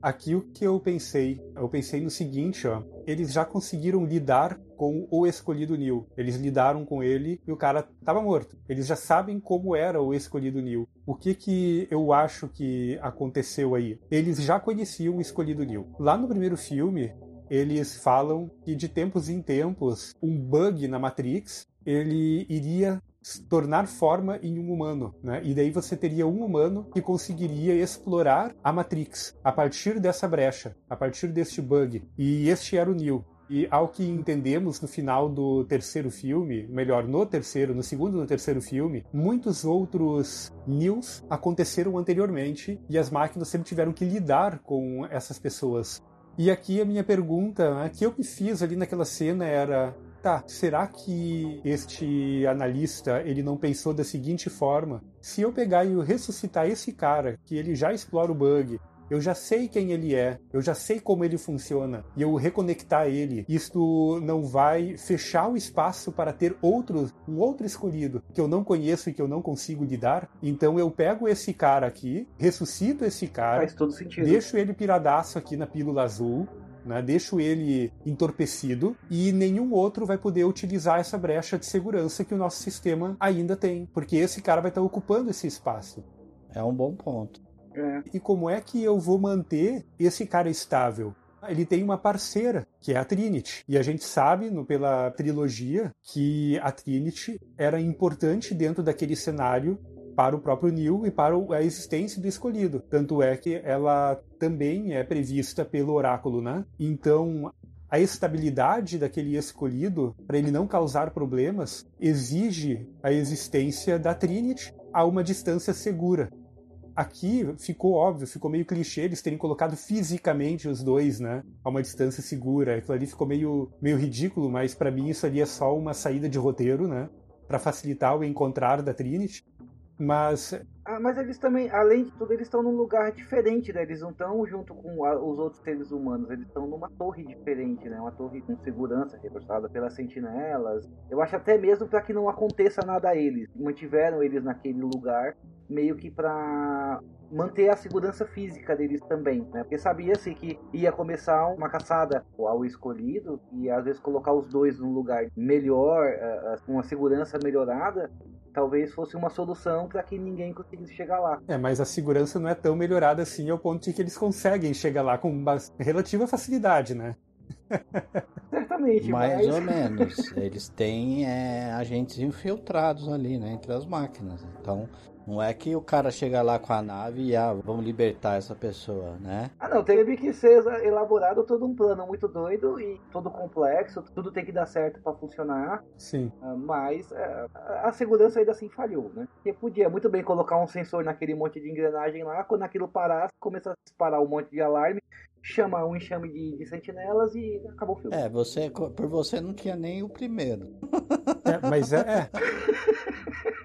Aqui o que eu pensei, eu pensei no seguinte, ó, eles já conseguiram lidar com o escolhido Neil. Eles lidaram com ele e o cara estava morto. Eles já sabem como era o escolhido Neil. O que que eu acho que aconteceu aí? Eles já conheciam o escolhido Neil. Lá no primeiro filme, eles falam que de tempos em tempos, um bug na Matrix, ele iria tornar forma em um humano, né? E daí você teria um humano que conseguiria explorar a Matrix a partir dessa brecha, a partir deste bug. E este era o Neo. E ao que entendemos no final do terceiro filme, melhor, no terceiro, no segundo e no terceiro filme, muitos outros News aconteceram anteriormente e as máquinas sempre tiveram que lidar com essas pessoas. E aqui a minha pergunta, né, que eu me fiz ali naquela cena era tá, será que este analista ele não pensou da seguinte forma? Se eu pegar e eu ressuscitar esse cara, que ele já explora o bug, eu já sei quem ele é, eu já sei como ele funciona, e eu reconectar ele, isto não vai fechar o espaço para ter outro, um outro escolhido que eu não conheço e que eu não consigo lidar. Então eu pego esse cara aqui, ressuscito esse cara, Faz todo sentido. deixo ele piradaço aqui na pílula azul, né? deixo ele entorpecido e nenhum outro vai poder utilizar essa brecha de segurança que o nosso sistema ainda tem, porque esse cara vai estar ocupando esse espaço. É um bom ponto. É. E como é que eu vou manter esse cara estável? Ele tem uma parceira, que é a Trinity. E a gente sabe, no, pela trilogia, que a Trinity era importante dentro daquele cenário para o próprio Neil e para a existência do escolhido. Tanto é que ela também é prevista pelo oráculo, né? Então, a estabilidade daquele escolhido, para ele não causar problemas, exige a existência da Trinity a uma distância segura. Aqui ficou óbvio, ficou meio clichê eles terem colocado fisicamente os dois, né, a uma distância segura. Aquilo ali ficou meio, meio ridículo, mas para mim isso ali é só uma saída de roteiro, né, para facilitar o encontrar da Trinity. Mas Ah, mas eles também, além de tudo, eles estão num lugar diferente, né? Eles não estão junto com a- os outros seres humanos, eles estão numa torre diferente, né? Uma torre com segurança reforçada pelas sentinelas. Eu acho até mesmo para que não aconteça nada a eles. Mantiveram eles naquele lugar meio que para manter a segurança física deles também, né? Porque sabia-se que ia começar uma caçada ao escolhido e às vezes colocar os dois num lugar melhor, eh, eh, com uma segurança melhorada, talvez fosse uma solução para que ninguém conseguisse chegar lá. é, mas a segurança não é tão melhorada assim ao ponto de que eles conseguem chegar lá com relativa facilidade, né? [laughs] Certamente, Mais mas ou menos. Eles têm é, agentes infiltrados ali, né? Entre as máquinas. Então, não é que o cara chega lá com a nave e ah, vamos libertar essa pessoa, né? Ah, não, teve que ser elaborado todo um plano muito doido e todo complexo, tudo tem que dar certo para funcionar, Sim. ah, mas é, a segurança ainda assim falhou, né? Porque podia muito bem colocar um sensor naquele monte de engrenagem lá, quando aquilo parasse, começa a disparar um monte de alarme, chama um enxame de, de sentinelas e acabou o filme. É, você, por você não tinha nem o primeiro. É, mas é, é.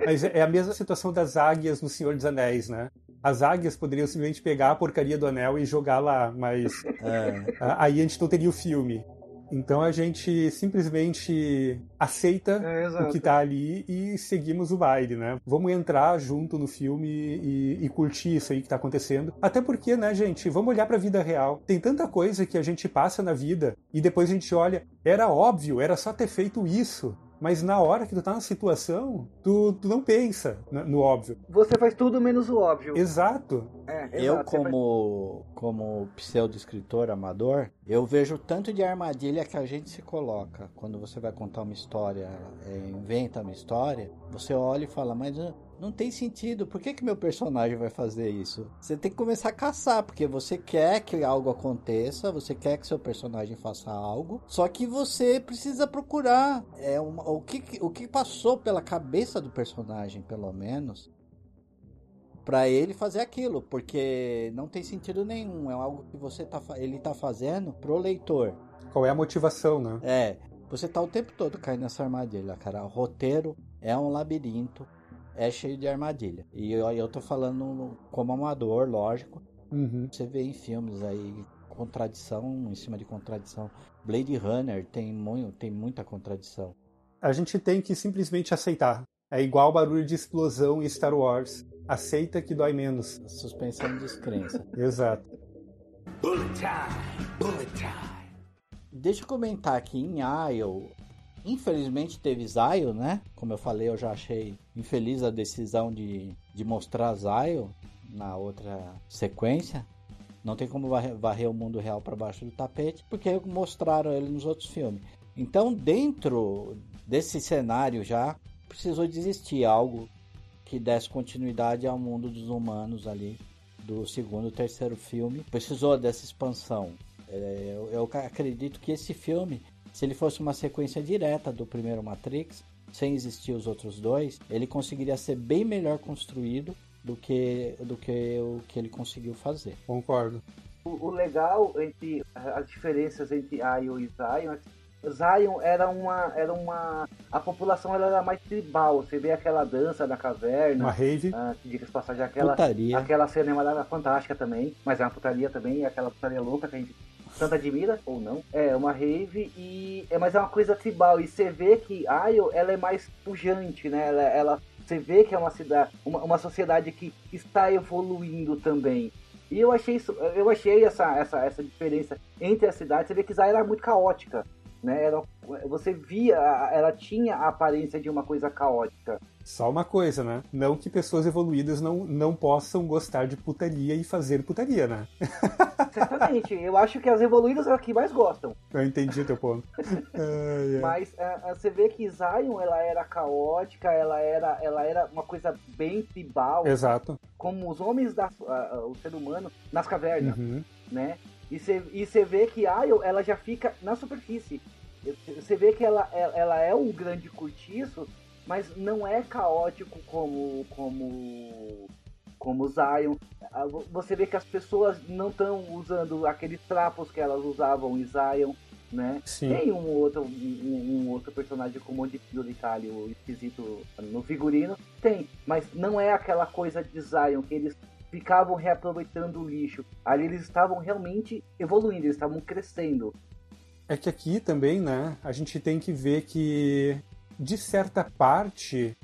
Mas é a mesma situação das águias no Senhor dos Anéis, né? As águias poderiam simplesmente pegar a porcaria do anel e jogar lá, mas É, aí a gente não teria o filme. Então a gente simplesmente aceita É, o que tá ali e seguimos o baile, né? Vamos entrar junto no filme e, e curtir isso aí que tá acontecendo. Até porque, né, gente, vamos olhar pra vida real. Tem tanta coisa que a gente passa na vida e depois a gente olha, era óbvio, era só ter feito isso. Mas na hora que tu tá na situação, tu, tu não pensa no, no óbvio. Você faz tudo menos o óbvio. Exato. É, eu, exato, faz- como, como pseudo-escritor amador, eu vejo tanto de armadilha que a gente se coloca. Quando você vai contar uma história, é, inventa uma história, você olha e fala, mas ah, não tem sentido, por que, que meu personagem vai fazer isso? Você tem que começar a caçar, porque você quer que algo aconteça, você quer que seu personagem faça algo, só que você precisa procurar é, uma- o, que, o que passou pela cabeça do personagem, pelo menos, Pra ele fazer aquilo, porque não tem sentido nenhum, é algo que você tá ele tá fazendo pro leitor. Qual é a motivação, né? É, você tá o tempo todo caindo nessa armadilha, cara. O roteiro é um labirinto, é cheio de armadilha. E eu, eu tô falando como amador, lógico. Uhum. Você vê em filmes aí contradição em cima de contradição. Blade Runner tem, muito, tem muita contradição. A gente tem que simplesmente aceitar. É igual barulho de explosão em Star Wars. Aceita que dói menos. Suspensão de descrença. [laughs] Exato. Bullet time, bullet time. Deixa eu comentar aqui em Isle. Infelizmente teve Zyle, né? Como eu falei, eu já achei infeliz a decisão de, de mostrar Zyle na outra sequência. Não tem como varrer, o mundo real para baixo do tapete, porque mostraram ele nos outros filmes. Então, dentro desse cenário já, precisou de existir algo que desse continuidade ao mundo dos humanos ali do segundo e terceiro filme. Precisou dessa expansão. É, eu, eu acredito que esse filme, se ele fosse uma sequência direta do primeiro Matrix, sem existir os outros dois, ele conseguiria ser bem melhor construído do que, do que o que ele conseguiu fazer. Concordo. O, o legal entre as diferenças entre Ion e Zion é que Zion era uma era uma a população ela era mais tribal você vê aquela dança da caverna Uma rave. ah, que diga passagem aquela Putaria. aquela cena era fantástica também mas é uma putaria também é aquela putaria louca que a gente tanto admira ou não? É uma rave e é mas é uma coisa tribal. E você vê que Ion ela é mais pujante né? Ela, ela você vê que é uma cidade uma, uma sociedade que está evoluindo também. E eu achei isso, eu achei essa, essa, essa diferença entre as cidades. Você vê que Zay era muito caótica, né? Era, você via, ela tinha a aparência de uma coisa caótica. Só uma coisa, né? Não que pessoas evoluídas não, não possam gostar de putaria e fazer putaria, né? [laughs] Certamente. Eu acho que as evoluídas são as que mais gostam. Eu entendi o teu ponto. [laughs] Ai, ai. Mas você vê que Zion ela era caótica, ela era, ela era uma coisa bem tribal, Exato. como os homens da o ser humano nas cavernas, Uhum. né? E você vê que Zion ela já fica na superfície. Você vê que ela, ela é um grande cortiço, mas não é caótico como como como Zion. Ah, vo- Você vê que as pessoas não estão usando aqueles trapos que elas usavam em Zion, né? Sim. Tem um outro, um, um outro personagem com um monte de penduricalho esquisito no figurino? Tem, mas não é aquela coisa de Zion que eles ficavam reaproveitando o lixo. Ali eles estavam realmente evoluindo, eles estavam crescendo. É que aqui também, né, a gente tem que ver que, de certa parte,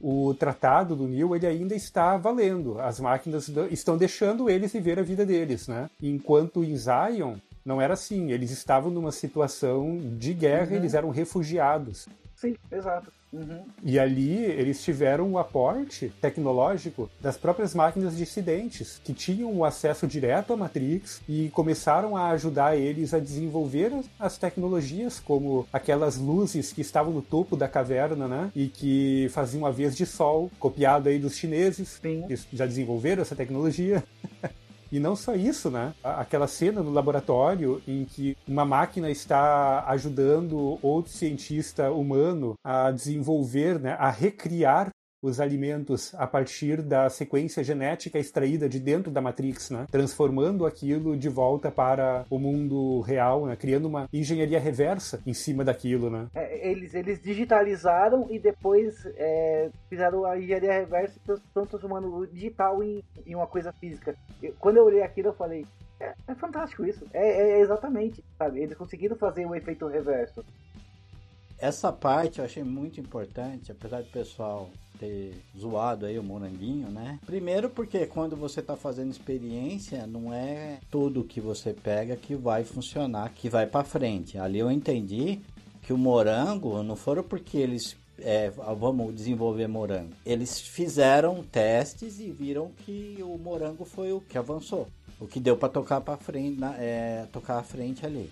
o tratado do Neil ele ainda está valendo. As máquinas estão deixando eles viver a vida deles, né? Enquanto em Zion não era assim. Eles estavam numa situação de guerra, Uhum. eles eram refugiados. Sim, exato. Uhum. E ali eles tiveram o aporte tecnológico das próprias máquinas dissidentes, que tinham o acesso direto à Matrix e começaram a ajudar eles a desenvolver as- as tecnologias, como aquelas luzes que estavam no topo da caverna, né? E que faziam a vez de sol, copiado aí dos chineses. Sim. Eles já desenvolveram essa tecnologia. [laughs] E não só isso, né? Aquela cena no laboratório em que uma máquina está ajudando outro cientista humano a desenvolver, né, a recriar os alimentos a partir da sequência genética extraída de dentro da Matrix, né? transformando aquilo de volta para o mundo real, né? criando uma engenharia reversa em cima daquilo. Né? É, eles, eles digitalizaram e depois é, fizeram a engenharia reversa e transformando o digital em, em uma coisa física. Eu- quando eu olhei aquilo, eu falei: é, é fantástico isso. É, é exatamente, sabe? Eles conseguiram fazer o efeito reverso. Essa parte eu achei muito importante, apesar do pessoal ter zoado aí o moranguinho, né? Primeiro porque quando você tá fazendo experiência, não é tudo que você pega que vai funcionar, que vai para frente. Ali eu entendi que o morango não foram porque eles é, vamos desenvolver morango. Eles fizeram testes e viram que o morango foi o que avançou, o que deu para tocar para frente, é, tocar à frente ali.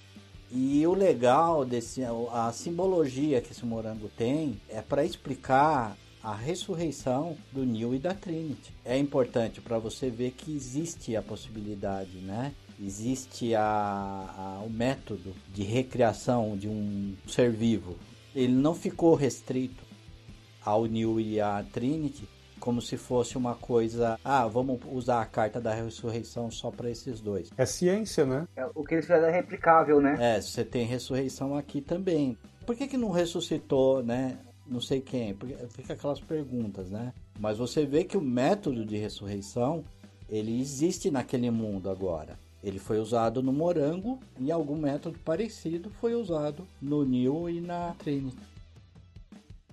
E o legal desse a simbologia que esse morango tem é para explicar a ressurreição do Neo e da Trinity. É importante para você ver que existe a possibilidade, né? Existe a, a- o método de recriação de um ser vivo. Ele não ficou restrito ao Neo e à Trinity como se fosse uma coisa, ah, vamos usar a carta da ressurreição só para esses dois. É ciência, né? É, O que eles fizeram é replicável, né? É, você tem ressurreição aqui também. Por que, que não ressuscitou, né? Não sei quem. Porque fica aquelas perguntas, né? Mas você vê que o método de ressurreição ele existe naquele mundo agora. Ele foi usado no morango e algum método parecido foi usado no Neo e na Trinity.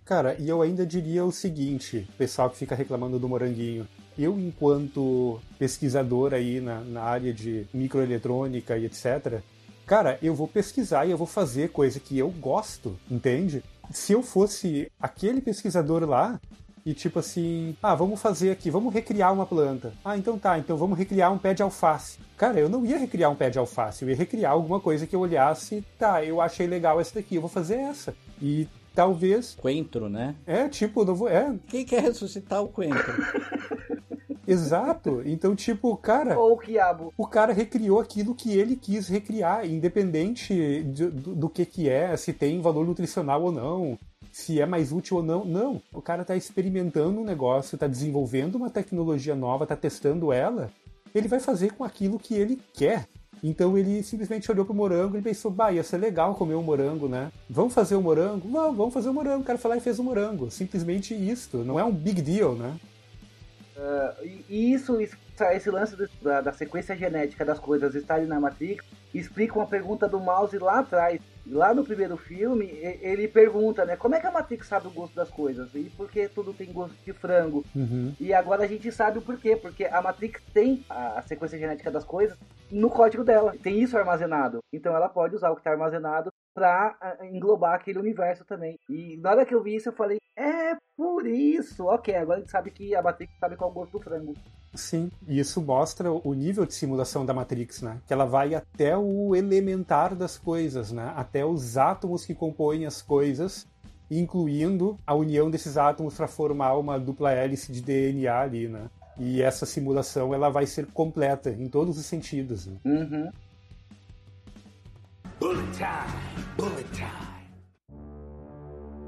Cara, e eu ainda diria o seguinte, pessoal que fica reclamando do moranguinho. Eu, enquanto pesquisador aí na, na área de microeletrônica e etc., cara, eu vou pesquisar e eu vou fazer coisa que eu gosto, entende? Se eu fosse aquele pesquisador lá e tipo assim, ah, vamos fazer aqui, vamos recriar uma planta. Ah, então tá, então vamos recriar um pé de alface. Cara, eu não ia recriar um pé de alface, eu ia recriar alguma coisa que eu olhasse, tá, eu achei legal essa daqui, eu vou fazer essa. E talvez Coentro, né? é, tipo, não vou. É, Quem quer ressuscitar o coentro? [laughs] exato. Então, tipo, cara, Ou o quiabo. o cara recriou aquilo que ele quis recriar, independente de- do, do que que é, se tem valor nutricional ou não, se é mais útil ou não. Não. O cara tá experimentando um negócio, tá desenvolvendo uma tecnologia nova, tá testando ela. Ele vai fazer com aquilo que ele quer. Então ele simplesmente olhou pro morango e pensou, bah, ia ser legal comer um morango, né? Vamos fazer o morango? Vamos, vamos fazer o morango. O cara foi lá e fez o morango. Simplesmente isto. Não é um big deal, né? E e isso, isso- esse lance da, da sequência genética das coisas estarem na Matrix, explica uma pergunta do Mouse lá atrás. Lá no primeiro filme, ele pergunta, né? Como é que a Matrix sabe o gosto das coisas? E por que tudo tem gosto de frango? Uhum. E agora a gente sabe o porquê, porque a Matrix tem a sequência genética das coisas no código dela, tem isso armazenado. Então ela pode usar o que está armazenado ah, englobar aquele universo também. E na hora que eu vi isso, eu falei, é por isso. Ok, agora a gente sabe que a Matrix sabe qual é o gosto do frango. Sim, e isso mostra o nível de simulação da Matrix, né? Que ela vai até o elementar das coisas, né? Até os átomos que compõem as coisas, incluindo a união desses átomos para formar uma dupla hélice de DNA ali, né? E essa simulação ela vai ser completa em todos os sentidos. Né? Uhum. Bullet time, bullet time.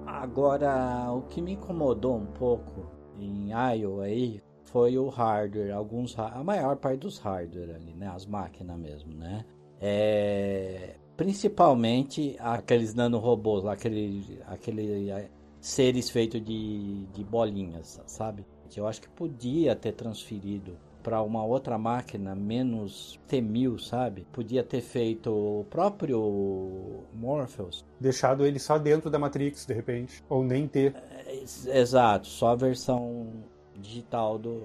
Agora, o que me incomodou um pouco em Iowa aí foi o hardware, alguns a maior parte dos hardware ali, né, as máquinas mesmo, né? É, principalmente aqueles nanorobôs, aquele aquele é, seres feitos de, de bolinhas, sabe? Eu acho que podia ter transferido para uma outra máquina menos T1000, sabe? Podia ter feito o próprio Morpheus Deixado ele só dentro da Matrix, de repente. Ou nem ter. Ex- Exato, só a versão digital do,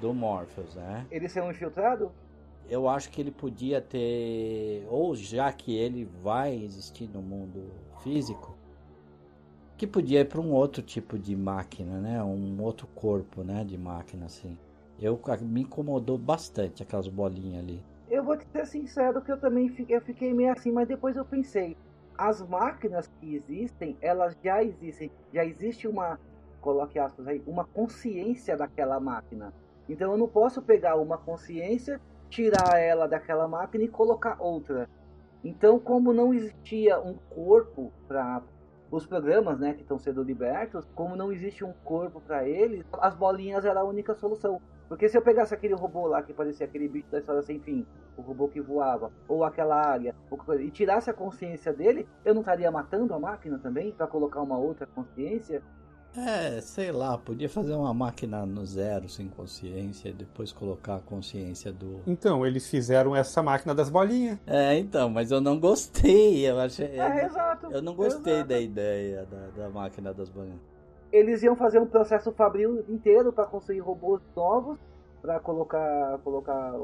do Morpheus, né? Ele ser um infiltrado? Eu acho que ele podia ter, ou já que ele vai existir no mundo físico, que podia ir para um outro tipo de máquina, né? Um outro corpo, né? De máquina, assim. Eu, me incomodou bastante aquelas bolinhas ali. Eu vou te ser sincero que eu também fiquei, eu fiquei meio assim, mas depois eu pensei, as máquinas que existem, elas já existem, já existe uma, coloque aspas aí, uma consciência daquela máquina. Então eu não posso pegar uma consciência, tirar ela daquela máquina e colocar outra. Então, como não existia um corpo para os programas, né, que estão sendo libertos, como não existe um corpo para eles, as bolinhas era a única solução. Porque se eu pegasse aquele robô lá que parecia aquele bicho da história sem fim, o robô que voava, ou aquela área, ou coisa, e tirasse a consciência dele, eu não estaria matando a máquina também para colocar uma outra consciência? É, sei lá, podia fazer uma máquina no zero, sem consciência, e depois colocar a consciência do. Então, eles fizeram essa máquina das bolinhas. É, então, mas eu não gostei. Eu achei. É, exato. Eu não gostei exato. da ideia da, da máquina das bolinhas. Eles iam fazer um processo fabril inteiro para construir robôs novos, para colocar colocar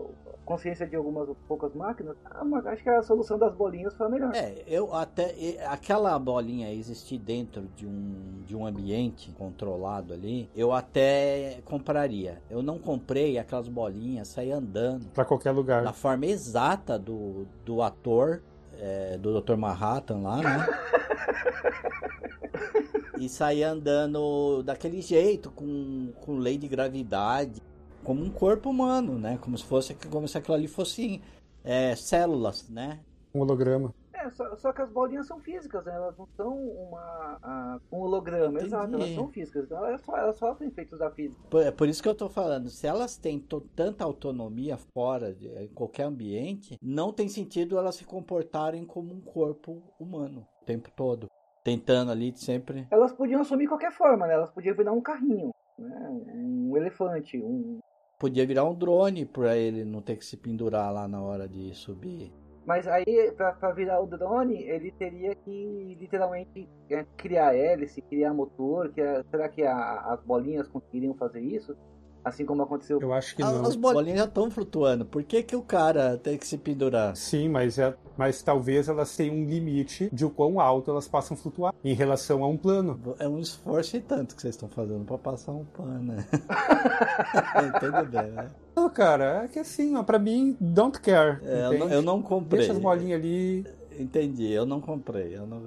consciência de algumas poucas máquinas. Ah, mas acho que a solução das bolinhas foi a melhor. É, eu até. Aquela bolinha existir dentro de um, de um ambiente controlado ali, eu até compraria. Eu não comprei aquelas bolinhas, sair andando Pra qualquer lugar. na forma exata do, do ator, é, do Dr. Manhattan lá, né? [laughs] e sair andando daquele jeito, com, com lei de gravidade, como um corpo humano, né? Como se fosse como se aquilo ali fosse é, células, né? Um holograma. É, só, só que as bolinhas são físicas, né? elas não são uma, a- um holograma, Entendi. exato, elas são físicas, então elas, só, elas sofrem efeitos da física. Por, é por isso que eu tô falando, se elas têm tanta autonomia fora, de, em qualquer ambiente, não tem sentido elas se comportarem como um corpo humano o tempo todo. Tentando ali sempre. Elas podiam assumir qualquer forma, né? Elas podiam virar um carrinho, né? um elefante, um... Podia virar um drone pra ele não ter que se pendurar lá na hora de subir. Mas aí, pra, virar o drone, ele teria que literalmente é, criar hélice, criar motor. Que é- será que a- as bolinhas conseguiriam fazer isso? Assim como aconteceu. Eu acho que As, não. as bolinhas já estão flutuando. Por que, que o cara tem que se pendurar? Sim, mas, é, mas talvez elas tenham um limite de o quão alto elas possam flutuar em relação a um plano. É um esforço e tanto que vocês estão fazendo pra passar um pano. né? [laughs] Entende bem, né? Não, cara, é que assim, ó, pra mim, don't care. É, eu, não, eu não comprei. Deixa as bolinhas ali. Entendi, eu não comprei. Eu não...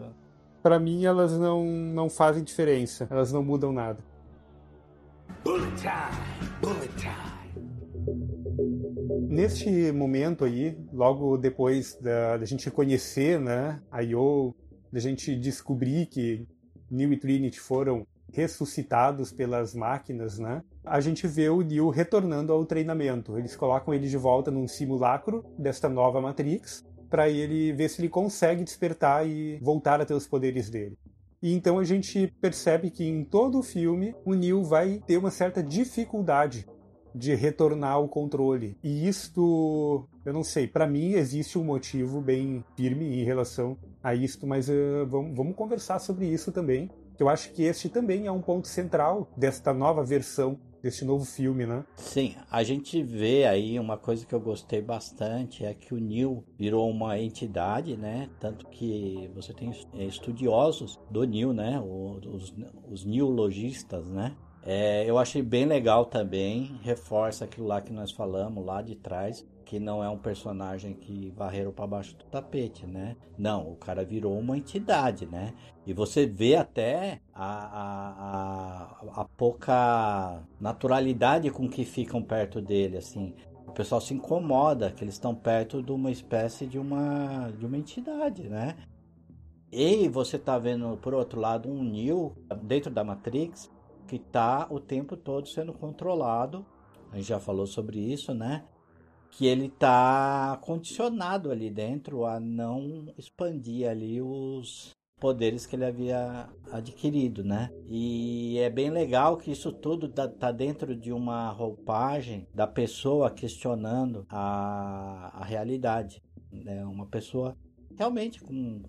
Pra mim, elas não, não fazem diferença. Elas não mudam nada. Bullet time, bullet time. Neste momento aí, logo depois da, da gente conhecer, né, a Io, da gente descobrir que Neo e Trinity foram ressuscitados pelas máquinas, né, a gente vê o Neo retornando ao treinamento. Eles colocam ele de volta num simulacro desta nova Matrix para ele ver se ele consegue despertar e voltar a ter os poderes dele. E então a gente percebe que em todo o filme o Neo vai ter uma certa dificuldade de retornar ao controle. E isto, eu não sei, para mim existe um motivo bem firme em relação a isto, mas eh, vamos, vamos conversar sobre isso também. Eu acho que este também é um ponto central desta nova versão desse novo filme, né? Sim, a gente vê aí uma coisa que eu gostei bastante é que o Neil virou uma entidade, né? Tanto que você tem é, estudiosos do Neil, né? Os, os neologistas, né? É, eu achei bem legal também, reforça aquilo lá que nós falamos lá de trás, que não é um personagem que varreram para baixo do tapete, né? Não, o cara virou uma entidade, né? E você vê até a, a, a, a pouca naturalidade com que ficam perto dele, assim. O pessoal se incomoda que eles estão perto de uma espécie de uma, de uma entidade, né? E você tá vendo, por outro lado, um Neo dentro da Matrix que tá o tempo todo sendo controlado. A gente já falou sobre isso, né? Que ele tá condicionado ali dentro a não expandir ali os poderes que ele havia adquirido, né? E é bem legal que isso tudo tá, tá dentro de uma roupagem da pessoa questionando a, a realidade, né? Uma pessoa realmente com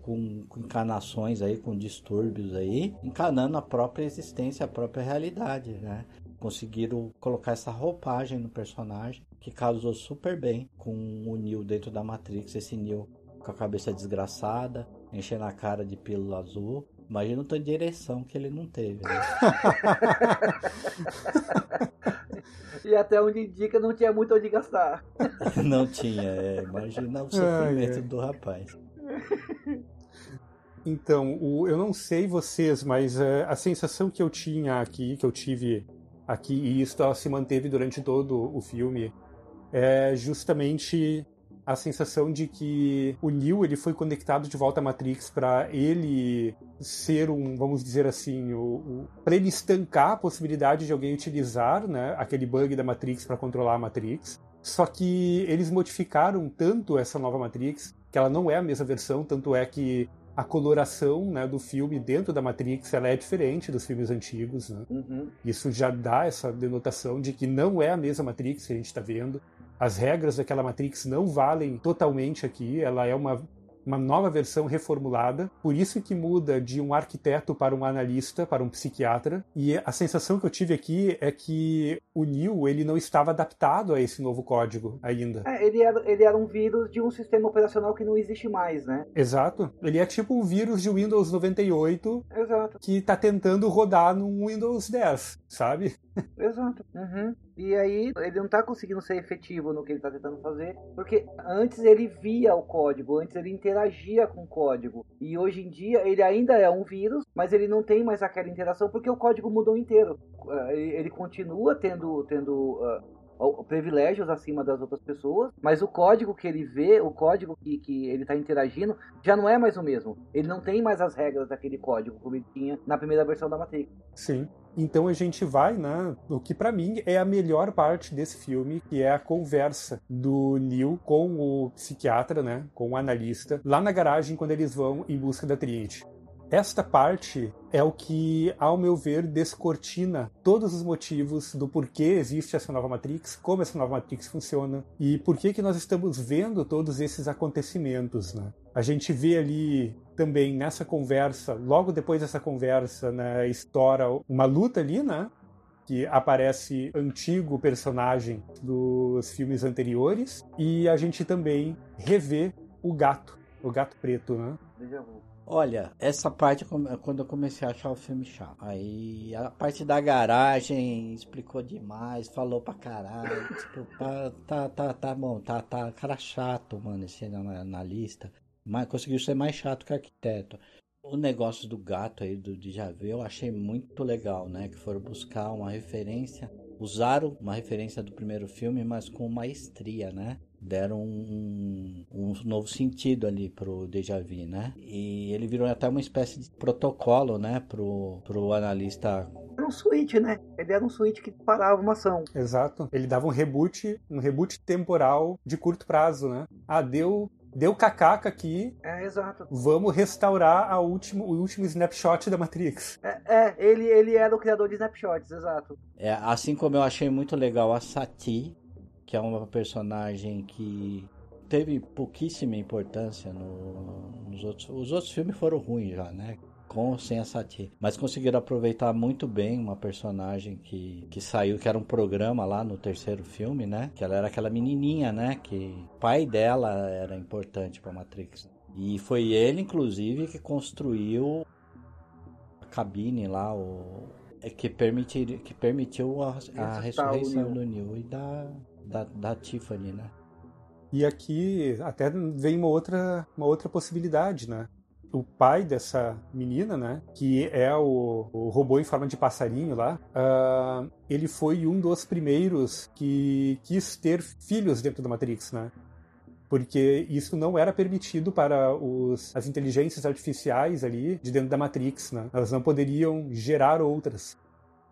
com, com encanações aí, com distúrbios aí, encanando a própria existência, a própria realidade, né? Conseguiram colocar essa roupagem no personagem que casou super bem com o Neo dentro da Matrix, esse Neo com a cabeça desgraçada, enchendo a cara de pílula azul. Imagina o tanto de direção que ele não teve, né? [laughs] E até onde indica não tinha muito onde gastar. [laughs] Não tinha, é, imagina o Ai, sofrimento ai. do rapaz. [laughs] Então, o- eu não sei vocês, mas é, a sensação que eu tinha aqui, que eu tive aqui, e isso ela se manteve durante todo o filme, é justamente a sensação de que o Neo ele foi conectado de volta à Matrix para ele ser um, vamos dizer assim, o, o para ele estancar a possibilidade de alguém utilizar, né, aquele bug da Matrix para controlar a Matrix. Só que eles modificaram tanto essa nova Matrix que ela não é a mesma versão, tanto é que a coloração né, do filme dentro da Matrix ela é diferente dos filmes antigos. Né? Uhum. Isso já dá essa denotação de que não é a mesma Matrix que a gente está vendo. As regras daquela Matrix não valem totalmente aqui. Ela é uma, uma nova versão reformulada. Por isso que muda de um arquiteto para um analista, para um psiquiatra. E a sensação que eu tive aqui é que o Neo ele não estava adaptado a esse novo código ainda. É, ele, era, ele era um vírus de um sistema operacional que não existe mais, né? Exato. Ele é tipo um vírus de Windows 98 Exato, que está tentando rodar num Windows 10, sabe? exato. Uhum. E aí ele não tá conseguindo ser efetivo no que ele tá tentando fazer, porque antes ele via o código, antes ele interagia com o código. E hoje em dia ele ainda é um vírus, mas ele não tem mais aquela interação porque o código mudou inteiro. Ah, Ele continua tendo, tendo ah, privilégios acima das outras pessoas, mas o código que ele vê, o código que, que ele está interagindo, já não é mais o mesmo. Ele não tem mais as regras daquele código como ele tinha na primeira versão da Matrix. Sim. Então a gente vai, né, o que pra mim é a melhor parte desse filme, que é a conversa do Neil com o psiquiatra, né, com o analista, lá na garagem quando eles vão em busca da Trinity. Esta parte é o que, ao meu ver, descortina todos os motivos do porquê existe essa nova Matrix, como essa nova Matrix funciona e por que que nós estamos vendo todos esses acontecimentos, né? A gente vê ali também nessa conversa, logo depois dessa conversa, né, estoura uma luta ali, né? Que aparece antigo personagem dos filmes anteriores e a gente também revê o gato, o gato preto, né? Olha, essa parte é quando eu comecei a achar o filme chato. Aí a parte da garagem explicou demais, falou pra caralho. [laughs] Tipo, tá, tá, tá bom, tá, tá, cara chato, mano, esse na, na lista. Mas conseguiu ser mais chato que arquiteto. O negócio do gato aí do Djavu eu achei muito legal, né? Que foram buscar uma referência, usaram uma referência do primeiro filme, mas com maestria, né? Deram um, um novo sentido ali pro Deja Vu, né? E ele virou até uma espécie de protocolo, né? Pro, pro analista. Era um switch, né? Ele era um switch que parava uma ação. Exato. Ele dava um reboot, um reboot temporal de curto prazo, né? Ah, deu, deu cacaca aqui, É, exato. vamos restaurar a último, o último snapshot da Matrix. É, é, ele, ele era o criador de snapshots, exato. É, assim como eu achei muito legal a Sati, que é uma personagem que teve pouquíssima importância no- nos outros. Os outros filmes foram ruins já, né? Com ou sem a Sati. Mas conseguiram aproveitar muito bem uma personagem que, que saiu, que era um programa lá no terceiro filme, né? Que ela era aquela menininha, né? Que o pai dela era importante pra Matrix. E foi ele, inclusive, que construiu a cabine lá, o, é que, permitir, que permitiu a, a ressurreição do Neo e da, da, da Tiffany, né? E aqui até vem uma outra, uma outra possibilidade, né? O pai dessa menina, né, que é o, o robô em forma de passarinho lá, ah, ele foi um dos primeiros que quis ter filhos dentro da Matrix, né? Porque isso não era permitido para os, as inteligências artificiais ali de dentro da Matrix, né? Elas não poderiam gerar outras.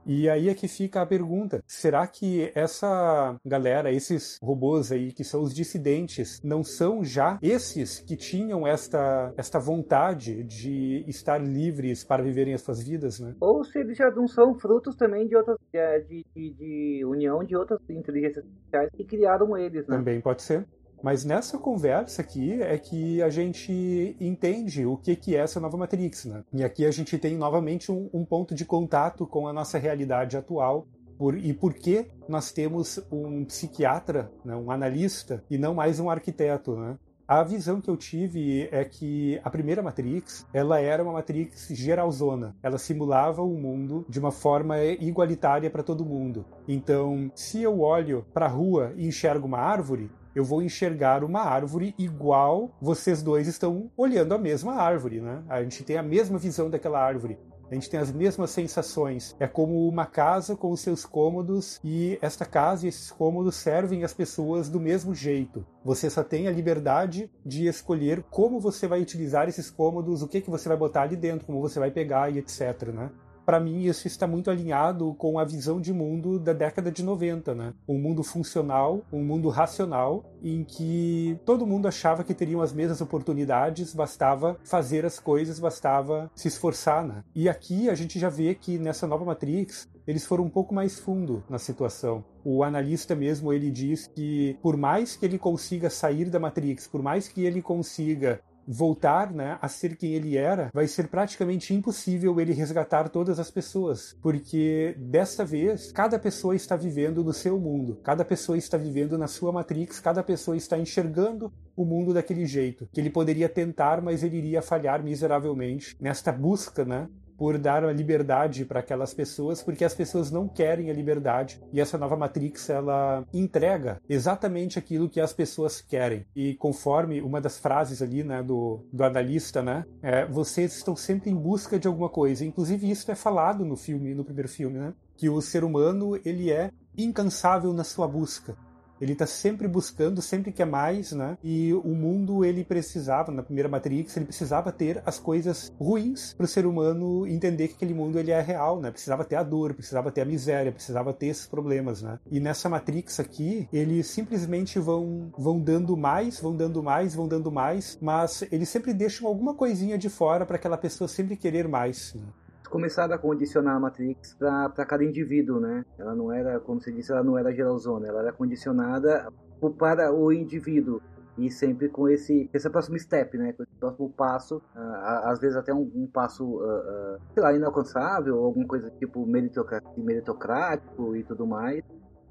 E aí é que fica a pergunta: será que essa galera, esses robôs aí que são os dissidentes, não são já esses que tinham esta, esta vontade de estar livres para viverem as suas vidas, né? Ou se eles já não são frutos também de outras é, de, de, de união de outras inteligências artificiais que criaram eles, né? Também pode ser. Mas nessa conversa aqui é que a gente entende o que, que é essa nova Matrix, né? E aqui a gente tem novamente um, um ponto de contato com a nossa realidade atual por, e por que nós temos um psiquiatra, né, um analista, e não mais um arquiteto, né? A visão que eu tive é que a primeira Matrix, ela era uma Matrix geralzona. Ela simulava o mundo de uma forma igualitária para todo mundo. Então, se eu olho para a rua e enxergo uma árvore, eu vou enxergar uma árvore igual vocês dois estão olhando a mesma árvore, né? A gente tem a mesma visão daquela árvore. A gente tem as mesmas sensações. É como uma casa com os seus cômodos e esta casa e esses cômodos servem as pessoas do mesmo jeito. Você só tem a liberdade de escolher como você vai utilizar esses cômodos, o que que você vai botar ali dentro, como você vai pegar e etc, né? Para mim, isso está muito alinhado com a visão de mundo da década de 90, né? Um mundo funcional, um mundo racional, em que todo mundo achava que teriam as mesmas oportunidades, bastava fazer as coisas, bastava se esforçar, né? E aqui a gente já vê que nessa nova Matrix, eles foram um pouco mais fundo na situação. O analista mesmo, ele diz que por mais que ele consiga sair da Matrix, por mais que ele consiga voltar né, a ser quem ele era, vai ser praticamente impossível ele resgatar todas as pessoas, porque desta vez cada pessoa está vivendo no seu mundo, cada pessoa está vivendo na sua matrix, cada pessoa está enxergando o mundo daquele jeito, que ele poderia tentar, mas ele iria falhar miseravelmente nesta busca, né, por dar a liberdade para aquelas pessoas, porque as pessoas não querem a liberdade. E essa nova Matrix ela entrega exatamente aquilo que as pessoas querem. E conforme uma das frases ali, né, do, do analista, né, é, vocês estão sempre em busca de alguma coisa. Inclusive isso é falado no filme, no primeiro filme, né, que o ser humano ele é incansável na sua busca. Ele está sempre buscando, sempre quer mais, né? E o mundo ele precisava, na primeira Matrix, ele precisava ter as coisas ruins para o ser humano entender que aquele mundo ele é real, né? Precisava ter a dor, precisava ter a miséria, precisava ter esses problemas, né? E nessa Matrix aqui, eles simplesmente vão vão dando mais, vão dando mais, vão dando mais, mas eles sempre deixam alguma coisinha de fora para aquela pessoa sempre querer mais. Né? Começaram a condicionar a Matrix para cada indivíduo, né? Ela não era, como você disse, ela não era geralzona, ela era condicionada para o indivíduo e sempre com esse esse próximo step, né? Com esse próximo passo, uh, às vezes até um, um passo, uh, uh, sei lá, inalcançável, alguma coisa tipo meritocrático, e tudo mais.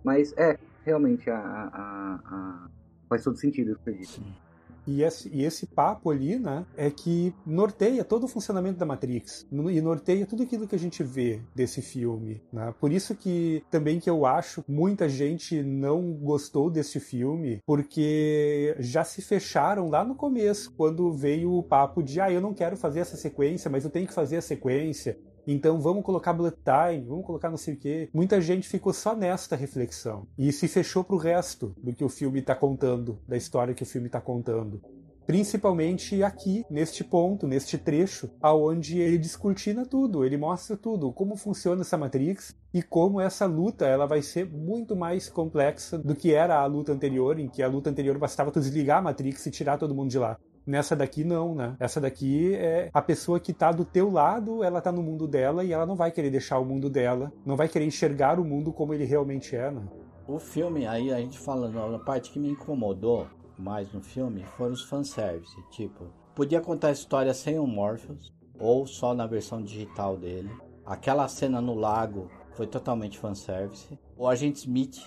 Mas é, realmente, a, a, a... faz todo sentido que você disse. E esse, e esse papo ali, né, é que norteia todo o funcionamento da Matrix e norteia tudo aquilo que a gente vê desse filme, né? Por isso que também que eu acho muita gente não gostou desse filme porque já se fecharam lá no começo quando veio o papo de ah, eu não quero fazer essa sequência, mas eu tenho que fazer a sequência. Então vamos colocar bullet time, vamos colocar não sei o quê. Muita gente ficou só nesta reflexão e se fechou pro resto do que o filme está contando, da história que o filme está contando. Principalmente aqui, neste ponto, neste trecho, aonde ele descortina tudo, ele mostra tudo, como funciona essa Matrix e como essa luta ela vai ser muito mais complexa do que era a luta anterior, em que a luta anterior bastava tu desligar a Matrix e tirar todo mundo de lá. Nessa daqui não, né? Essa daqui é a pessoa que tá do teu lado, ela tá no mundo dela e ela não vai querer deixar o mundo dela, não vai querer enxergar o mundo como ele realmente é, né? O filme, aí a gente fala, a parte que me incomodou mais no filme foram os fanservice. Tipo, podia contar a história sem o Morpheus, ou só na versão digital dele. Aquela cena no lago foi totalmente fanservice. O Agente Smith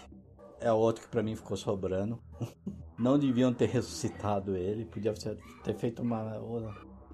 é outro que pra mim ficou sobrando. Não deviam ter ressuscitado ele, podia ter feito uma.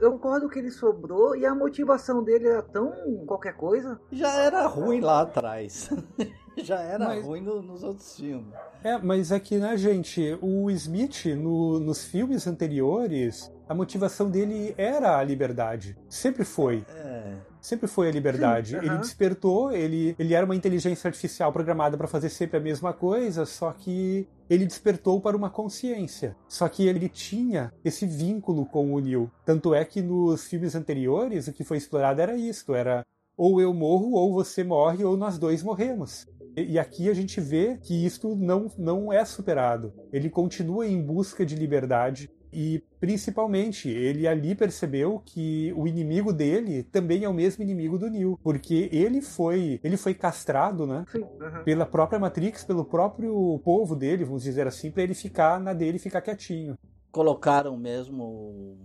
Eu concordo que ele sobrou e a motivação dele era tão qualquer coisa. Já era ruim lá atrás. [laughs] Já era Mas- ruim no- nos outros filmes. É, mas é que, né, gente, o Smith, no- nos filmes anteriores, a motivação dele era a liberdade. Sempre foi. É. Sempre foi a liberdade. Sim, Ele aham. despertou, ele, ele era uma inteligência artificial programada para fazer sempre a mesma coisa, só que ele despertou para uma consciência. Só que ele tinha esse vínculo com o Neo. Tanto é que nos filmes anteriores o que foi explorado era isto, era ou eu morro, ou você morre, ou nós dois morremos. E e aqui a gente vê que isto não, não é superado. Ele continua em busca de liberdade e, principalmente, ele ali percebeu que o inimigo dele também é o mesmo inimigo do Neo, porque ele foi, ele foi castrado, né? Sim. aham. Pela própria Matrix, pelo próprio povo dele, vamos dizer assim, para ele ficar na dele, e ficar quietinho. Colocaram mesmo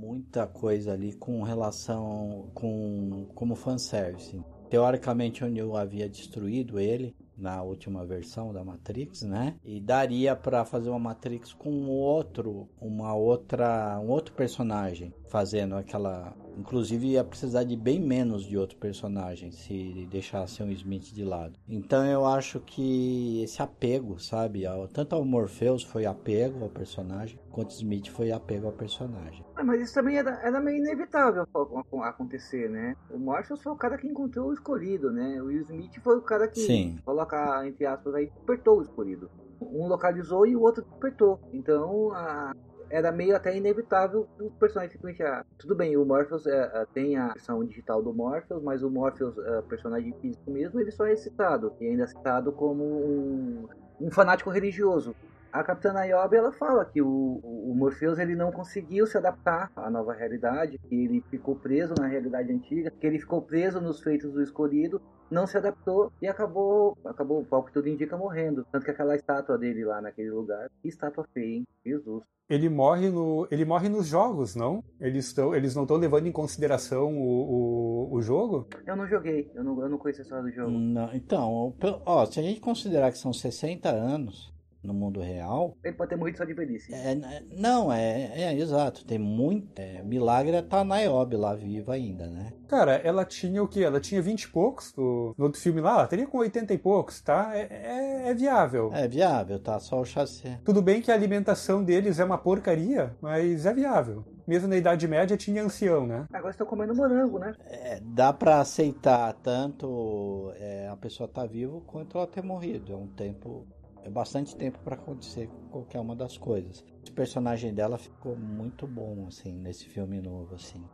muita coisa ali com relação com como fanservice. Teoricamente o Neo havia destruído ele na última versão da Matrix, né? E daria pra fazer uma Matrix com outro, uma outra, um outro personagem fazendo aquela, inclusive ia precisar de bem menos de outro personagem se deixasse o Smith de lado. Então eu acho que esse apego, sabe, tanto ao Morpheus foi apego ao personagem, quanto Smith foi apego ao personagem. Ah, mas isso também era, era meio inevitável ac- ac- acontecer, né? O Morpheus foi o cara que encontrou o escolhido, né? O Will Smith foi o cara que, Sim. coloca entre aspas aí, despertou o escolhido. Um localizou e o outro despertou. Então, a- era meio até inevitável o personagem simplesmente. ah, tudo bem, o Morpheus é, é, tem a versão digital do Morpheus, mas o Morpheus, é, personagem físico mesmo, ele só é citado. E ainda é citado como um, um fanático religioso. A Capitã Niobe ela fala que o, o o Morpheus ele não conseguiu se adaptar à nova realidade, que ele ficou preso na realidade antiga, que ele ficou preso nos feitos do escolhido, não se adaptou e acabou, acabou, ao que tudo indica, morrendo. Tanto que aquela estátua dele lá naquele lugar, que estátua feia, hein? Jesus. Ele morre no, ele morre nos jogos, não? Eles estão, eles não estão levando em consideração o, o, o jogo? Eu não joguei, eu não, eu não conheço a história do jogo. Não, então, ó, se a gente considerar que são 60 anos no mundo real, Ele pode ter morrido só de velhice. é, é- não, é, é exato, tem muito. É, milagre é tá a Niobe lá viva ainda, né? Cara, ela tinha o quê? Ela tinha 20 e poucos no, no outro filme lá? Ela teria com 80 e poucos, tá? É, é- é viável. É viável, tá? Só o chassi. Tudo bem que a alimentação deles é uma porcaria, mas é viável. Mesmo na Idade Média tinha ancião, né? Agora estão comendo morango, né? É, dá pra aceitar tanto é, a pessoa tá viva quanto ela ter morrido. É um tempo. É bastante tempo pra acontecer qualquer uma das coisas. O personagem dela ficou muito bom, assim, nesse filme novo, assim.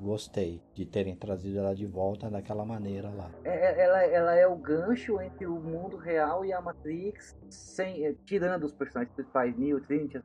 Gostei de terem trazido ela de volta daquela maneira lá. É- é- ela, ela é o gancho entre o mundo real e a Matrix, sem, eh, tirando os personagens principais, Neo, Trinity.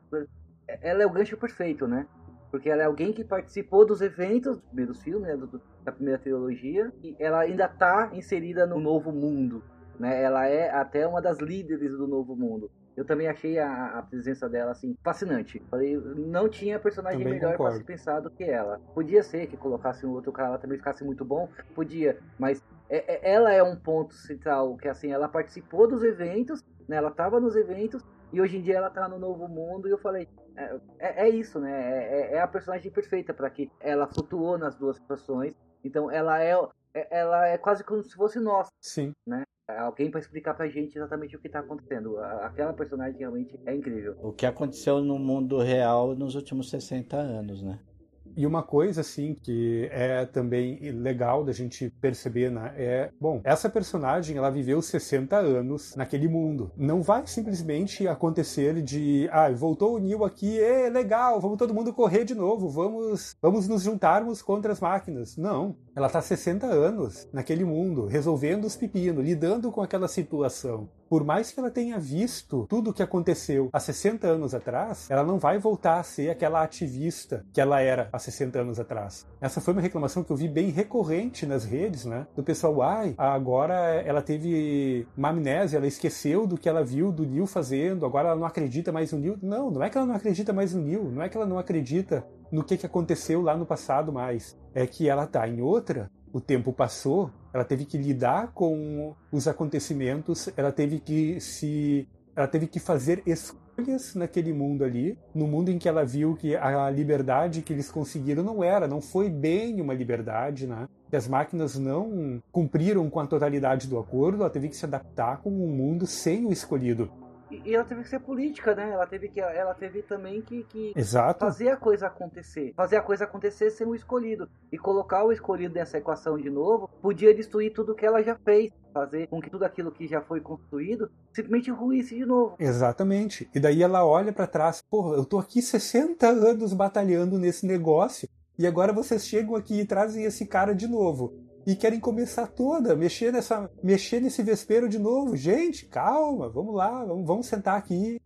É- Ela é o gancho perfeito, né? Porque ela é alguém que participou dos eventos dos primeiros filmes, né, do- da primeira trilogia, e ela ainda tá inserida no novo mundo. Né? Ela é até uma das líderes do novo mundo. Eu também achei a, a presença dela assim fascinante. Falei, não tinha personagem Também melhor para se pensar do que ela. Podia ser que colocasse um outro cara lá também ficasse muito bom, podia, mas é- é- ela é um ponto central que assim ela participou dos eventos, né? Ela estava nos eventos e hoje em dia ela tá no novo mundo e eu falei é, é- é isso, né? É, é- é a personagem perfeita para que ela flutuou nas duas situações. Então ela é- ela é quase como se fosse nós Sim. é alguém para explicar pra gente exatamente o que tá acontecendo. Aquela personagem realmente é incrível. O que aconteceu no mundo real nos últimos 60 anos, né? E uma coisa, assim, que é também legal da gente perceber, né? É, bom, essa personagem, ela viveu 60 anos naquele mundo. Não vai simplesmente acontecer de, ah, voltou o Neo aqui, é legal, vamos todo mundo correr de novo, vamos, vamos nos juntarmos contra as máquinas. Não. Ela tá 60 anos naquele mundo, resolvendo os pepinos, lidando com aquela situação. Por mais que ela tenha visto tudo o que aconteceu há 60 anos atrás, ela não vai voltar a ser aquela ativista que ela era há 60 anos atrás. Essa foi uma reclamação que eu vi bem recorrente nas redes, né? Do pessoal, ai, agora ela teve uma amnésia, ela esqueceu do que ela viu do Neil fazendo, agora ela não acredita mais no Neil. Não, não é que ela não acredita mais no Neil, não é que ela não acredita no que, que aconteceu lá no passado mais. É que ela tá em outra, o tempo passou, ela teve que lidar com os acontecimentos, ela teve que se ela teve que fazer escolhas naquele mundo ali, no mundo em que ela viu que a liberdade que eles conseguiram não era, não foi bem uma liberdade, né? Que as máquinas não cumpriram com a totalidade do acordo, ela teve que se adaptar com um mundo sem o escolhido. E ela teve que ser política, né? Ela teve, que, ela teve também que, que fazer a coisa acontecer. Fazer a coisa acontecer sem o escolhido. E colocar o escolhido nessa equação de novo podia destruir tudo que ela já fez. Fazer com que tudo aquilo que já foi construído simplesmente ruísse de novo. Exatamente. E daí ela olha pra trás, porra, eu tô aqui 60 anos batalhando nesse negócio e agora vocês chegam aqui e trazem esse cara de novo. E querem começar toda, mexer nessa, mexer nesse vespeiro de novo. Gente, calma, vamos lá, vamos, vamos sentar aqui.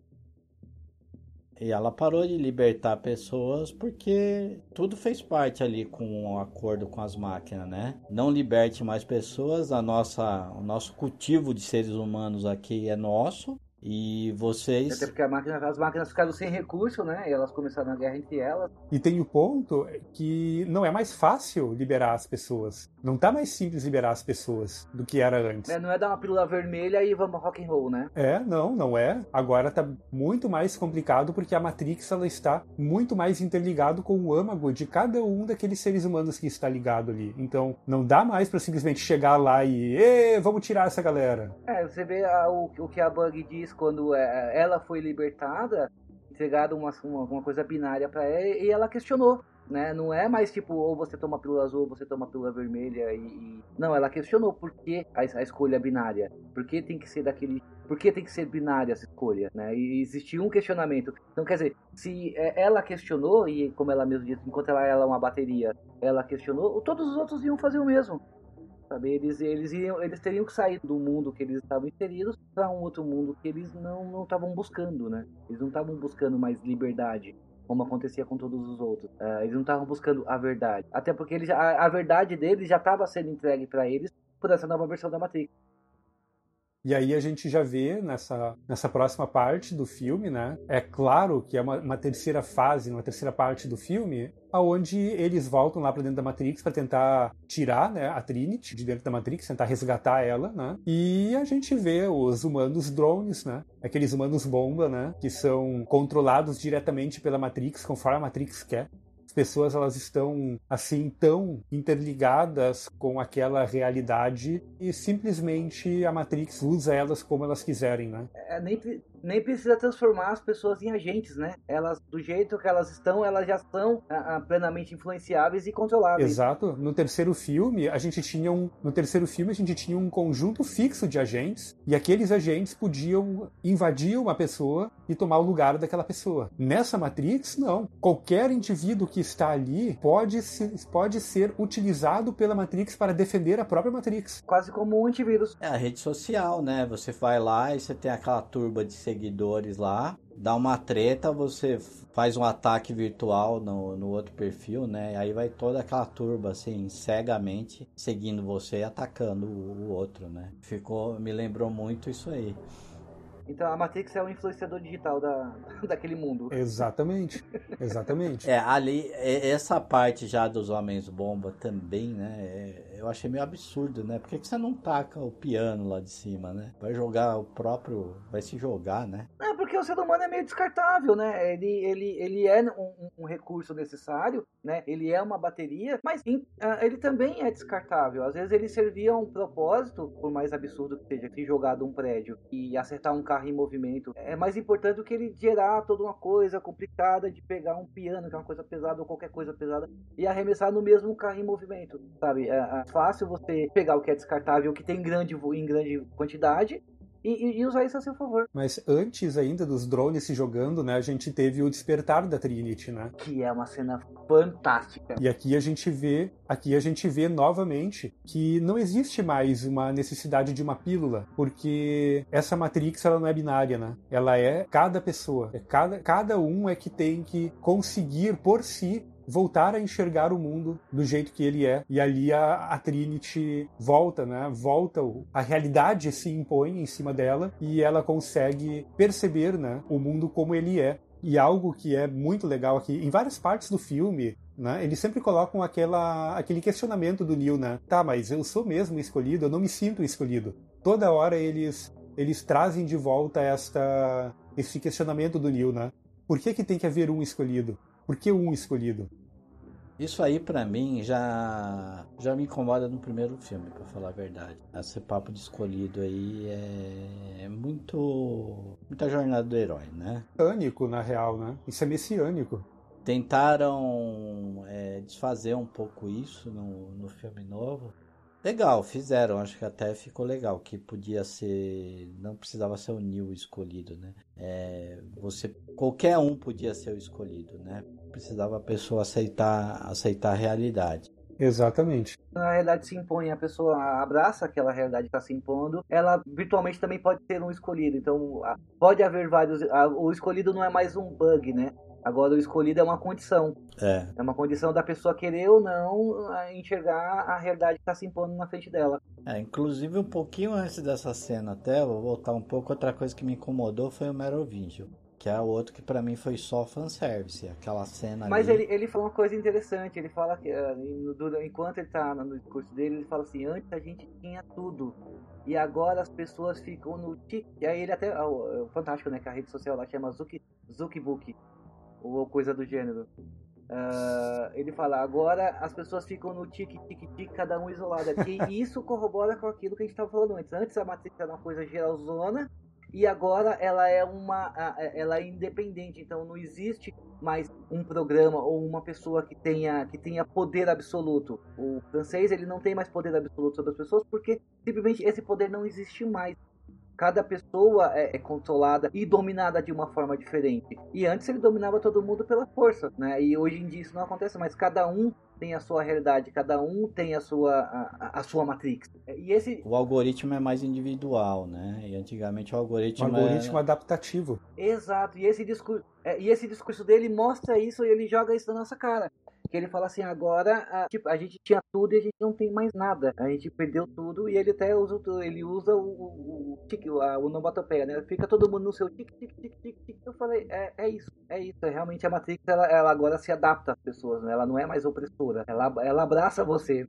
E ela parou de libertar pessoas porque tudo fez parte ali com o acordo com as máquinas, né? Não liberte mais pessoas, a nossa, o nosso cultivo de seres humanos aqui é nosso e vocês Até porque a máquina, as máquinas ficaram sem recurso, né? E elas começaram a guerra entre elas. E tem o ponto que não é mais fácil liberar as pessoas. Não tá mais simples liberar as pessoas do que era antes. né? Não é dar uma pílula vermelha e vamos rock and roll, né? É, não, não é. Agora tá muito mais complicado porque a Matrix ela está muito mais interligado com o âmago de cada um daqueles seres humanos que está ligado ali. Então, não dá mais pra simplesmente chegar lá e, "Ê, vamos tirar essa galera. É, você vê a- o, o que a Bug diz quando é, ela foi libertada, entregado uma, uma, uma coisa binária pra ela e ela questionou. Né? Não é mais tipo, ou você toma pílula azul ou você toma pílula vermelha e, e- Não, ela questionou por que a, a escolha binária. Por que tem que ser daquele. Por que tem que ser binária essa escolha? Né? E existia um questionamento. Então, quer dizer, se é, ela questionou, e como ela mesmo disse, enquanto ela era uma bateria, ela questionou, todos os outros iam fazer o mesmo. Sabe? Eles, eles, iriam, eles teriam que sair do mundo que eles estavam inseridos para um outro mundo que eles não estavam buscando, né? Eles não estavam buscando mais liberdade, como acontecia com todos os outros. Ah, eles não estavam buscando a verdade. Até porque eles, a, a verdade deles já estava sendo entregue para eles por essa nova versão da Matrix. E aí a gente já vê nessa, nessa próxima parte do filme, né? É claro que é uma, uma terceira fase, uma terceira parte do filme, aonde eles voltam lá para dentro da Matrix para tentar tirar, né, a Trinity de dentro da Matrix, tentar resgatar ela, né? E a gente vê os humanos drones, né? Aqueles humanos bomba, né? Que são controlados diretamente pela Matrix, conforme a Matrix quer. As pessoas elas estão assim tão interligadas com aquela realidade e simplesmente a Matrix usa elas como elas quiserem, né? É, nem, nem precisa transformar as pessoas em agentes, né? Elas, do jeito que elas estão, elas já são ah, ah, plenamente influenciáveis e controláveis. Exato. No terceiro filme, a gente tinha um, no terceiro filme a gente tinha um conjunto fixo de agentes e aqueles agentes podiam invadir uma pessoa e tomar o lugar daquela pessoa. Nessa Matrix, não. Qualquer indivíduo que está ali pode, se, pode ser utilizado pela Matrix para defender a própria Matrix. Quase como um antivírus. É a rede social, né? Você vai lá e você tem aquela turba de seguidores lá, dá uma treta, você faz um ataque virtual no, no outro perfil, né? E aí vai toda aquela turba, assim, cegamente seguindo você e atacando o, o outro, né? Ficou, me lembrou muito isso aí. Então a Matrix é o influenciador digital da, [laughs] daquele mundo. Exatamente. Exatamente. É, ali, essa parte já dos homens bomba também, né? é- eu achei meio absurdo, né? Por que, que você não taca o piano lá de cima, né? Vai jogar o próprio. Vai se jogar, né? É, porque o ser humano é meio descartável, né? Ele, ele, ele é um, um- recurso necessário, né? Ele é uma bateria, mas em- ah, ele também é descartável. Às vezes ele servia a um propósito, por mais absurdo que seja, se jogar de um prédio e acertar um carro em movimento. É mais importante do que ele gerar toda uma coisa complicada de pegar um piano, que é uma coisa pesada, ou qualquer coisa pesada, e arremessar no mesmo carro em movimento, sabe? É fácil você pegar o que é descartável, o que tem grande, em grande quantidade, e, e, e usar isso a seu favor. Mas antes ainda dos drones se jogando, né, a gente teve o despertar da Trinity, né? Que é uma cena fantástica. E aqui a gente vê, aqui a gente vê novamente que não existe mais uma necessidade de uma pílula, porque essa Matrix ela não é binária, né? Ela é cada pessoa, é cada, cada um é que tem que conseguir por si voltar a enxergar o mundo do jeito que ele é. E ali a, a Trinity volta, né? Volta, a realidade se impõe em cima dela e ela consegue perceber, né? O mundo como ele é. E algo que é muito legal aqui, em várias partes do filme, né? Eles sempre colocam aquela, aquele questionamento do Neil, né? Tá, mas eu sou mesmo escolhido, eu não me sinto escolhido. Toda hora eles eles trazem de volta esta esse questionamento do Neil, né? Por que que tem que haver um escolhido? Por que um escolhido? Isso aí pra mim já já me incomoda no primeiro filme, pra falar a verdade. Esse papo de escolhido aí é muito muita jornada do herói, né? Messiânico, na real, né? Isso é messiânico. Tentaram é, desfazer um pouco isso no, no filme novo. Legal, fizeram, acho que até ficou legal, que podia ser, não precisava ser o Neil escolhido, né? É, você, qualquer um podia ser o escolhido, né? Precisava a pessoa aceitar, aceitar a realidade. Exatamente. a realidade se impõe, a pessoa abraça aquela realidade que está se impondo, ela virtualmente também pode ser um escolhido. Então, pode haver vários. O escolhido não é mais um bug, né? Agora, o escolhido é uma condição. É, É uma condição da pessoa querer ou não a, enxergar a realidade que está se impondo na frente dela. é, inclusive um pouquinho antes dessa cena até, vou voltar um pouco, outra coisa que me incomodou foi o Merovingio, que é o outro que pra mim foi só fanservice, aquela cena Mas ali. ele, ele fala uma coisa interessante. Ele fala que, dura- enquanto ele está no discurso dele, ele fala assim: antes a gente tinha tudo. E agora as pessoas ficam no tic. E aí ele até. ah, o- é fantástico, né? Que a rede social lá chama Zuki, Zukibook. Ou coisa do gênero. Ah, ele fala, agora as pessoas ficam no tic-tic-tic, cada um isolado. [laughs] E isso corrobora com aquilo que a gente estava falando antes. Antes a Matrix era uma coisa geralzona, e agora ela é uma ela é independente então não existe mais um programa ou uma pessoa que tenha que tenha poder absoluto o francês ele não tem mais poder absoluto sobre as pessoas porque simplesmente esse poder não existe mais cada pessoa é, é controlada e dominada de uma forma diferente e antes ele dominava todo mundo pela força né e hoje em dia isso não acontece mais cada um tem a sua realidade cada um tem a sua a, a- sua matrix e esse O algoritmo é mais individual, né? E antigamente o Um algoritmo, algoritmo é... adaptativo. Exato, e esse discurso, é, e esse discurso dele mostra isso e ele joga isso na nossa cara. Que ele fala assim, agora a, tipo, a gente tinha tudo e a gente não tem mais nada. A gente perdeu tudo e ele até usa, ele usa o, o, o, tique, a onomatopeia, né? Fica todo mundo no seu tic, tic, tic, tic, tic. Eu falei, é, é isso, é isso. É, realmente a Matrix, ela, ela agora se adapta às pessoas, né? Ela não é mais opressora, ela, ela abraça você.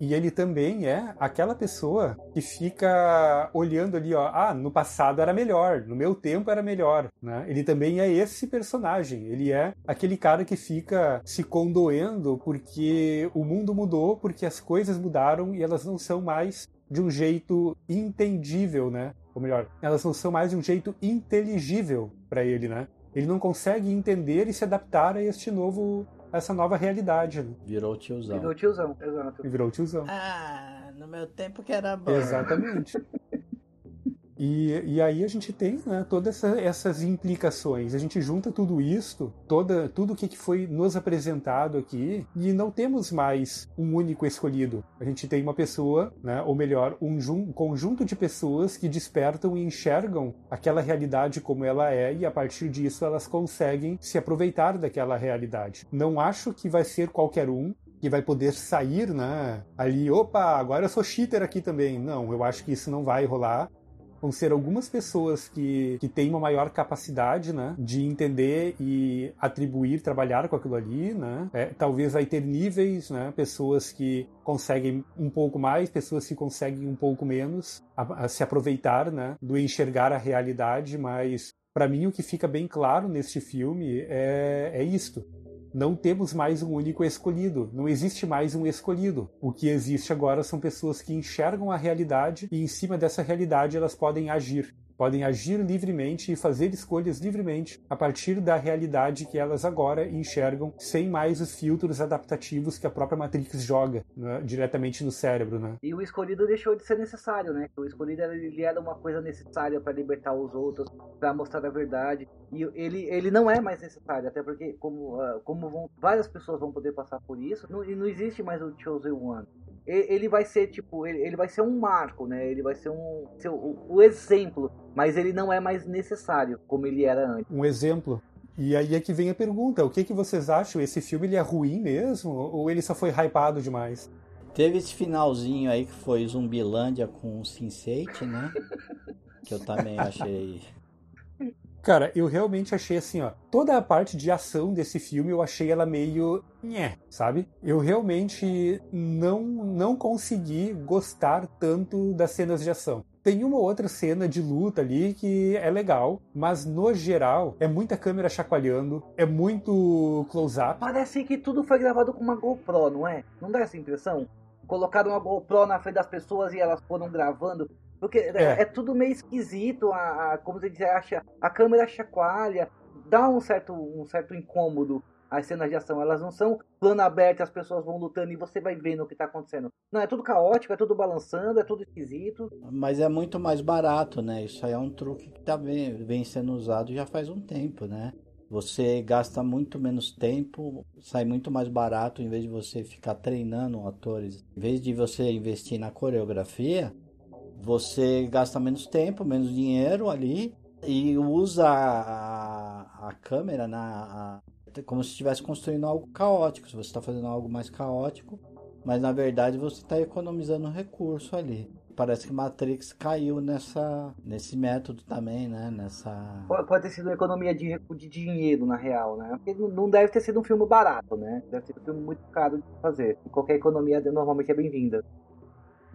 E ele também é aquela pessoa que fica olhando ali, ó, ah, no passado era melhor, no meu tempo era melhor, né? Ele também é esse personagem, ele é aquele cara que fica se condoendo porque o mundo mudou, porque as coisas mudaram e elas não são mais de um jeito entendível, né? Ou melhor, elas não são mais de um jeito inteligível para ele, né? Ele não consegue entender e se adaptar a este novo, essa nova realidade. Né? virou tiozão. Virou tiozão, exato. E virou tiozão. Ah, no meu tempo que era bom. Exatamente. E, e aí a gente tem né, todas essa, essas implicações. A gente junta tudo isso, toda, tudo o que foi nos apresentado aqui, e não temos mais um único escolhido. A gente tem uma pessoa, né, ou melhor, um jun- conjunto de pessoas que despertam e enxergam aquela realidade como ela é, e a partir disso elas conseguem se aproveitar daquela realidade. Não acho que vai ser qualquer um, que vai poder sair, né? Ali, opa, agora eu sou cheater aqui também. Não, eu acho que isso não vai rolar. Vão ser algumas pessoas que, que têm uma maior capacidade, né? De entender e atribuir, trabalhar com aquilo ali, né? É, talvez vai ter níveis, né? Pessoas que conseguem um pouco mais, pessoas que conseguem um pouco menos a, a se aproveitar, né? Do enxergar a realidade, mas para mim o que fica bem claro neste filme é, é isto não temos mais um único escolhido, não existe mais um escolhido. O que existe agora são pessoas que enxergam a realidade e em cima dessa realidade elas podem agir. Podem agir livremente e fazer escolhas livremente a partir da realidade que elas agora enxergam, sem mais os filtros adaptativos que a própria Matrix joga né, diretamente no cérebro, né? E o escolhido deixou de ser necessário, né? O escolhido ele era uma coisa necessária para libertar os outros, para mostrar a verdade. E ele, ele não é mais necessário, até porque como, uh, como vão, várias pessoas vão poder passar por isso, não, e não existe mais o Chosen One ele vai ser tipo ele vai ser um marco né? Ele vai ser um ser o, o, exemplo mas ele não é mais necessário como ele era antes. Um exemplo? E aí é que vem a pergunta o que que vocês acham? Esse filme ele é ruim mesmo? Ou ele só foi hypado demais? Teve esse finalzinho aí que foi Zumbilândia com o Sense8, né? [laughs] Que eu também achei Cara, eu realmente achei assim, ó. Toda a parte de ação desse filme eu achei ela meio. Nhé, sabe? Eu realmente não, não consegui gostar tanto das cenas de ação. Tem uma outra cena de luta ali que é legal, mas no geral é muita câmera chacoalhando, é muito close-up. Parece que tudo foi gravado com uma GoPro, não é? Não dá essa impressão? Colocaram uma GoPro na frente das pessoas e elas foram gravando porque é, é, é tudo meio esquisito, a, a, como você diz, acha, a câmera chacoalha, dá um certo, um certo incômodo as cenas de ação. Elas não são plano aberto, as pessoas vão lutando e você vai vendo o que está acontecendo. Não, é tudo caótico, é tudo balançando, é tudo esquisito. Mas é muito mais barato, né? Isso aí é um truque que tá bem, vem sendo usado já faz um tempo, né? Você gasta muito menos tempo, sai muito mais barato em vez de você ficar treinando atores. Em vez de você investir na coreografia, você gasta menos tempo, menos dinheiro ali e usa a, a câmera na, a, como se estivesse construindo algo caótico. Se você está fazendo algo mais caótico, mas na verdade você está economizando recurso ali. Parece que Matrix caiu nessa, nesse método também, né? Nessa... Pode ter sido uma economia de, de dinheiro, na real, né? Porque não deve ter sido um filme barato, né? Deve ter sido um filme muito caro de fazer. Qualquer economia normalmente é bem-vinda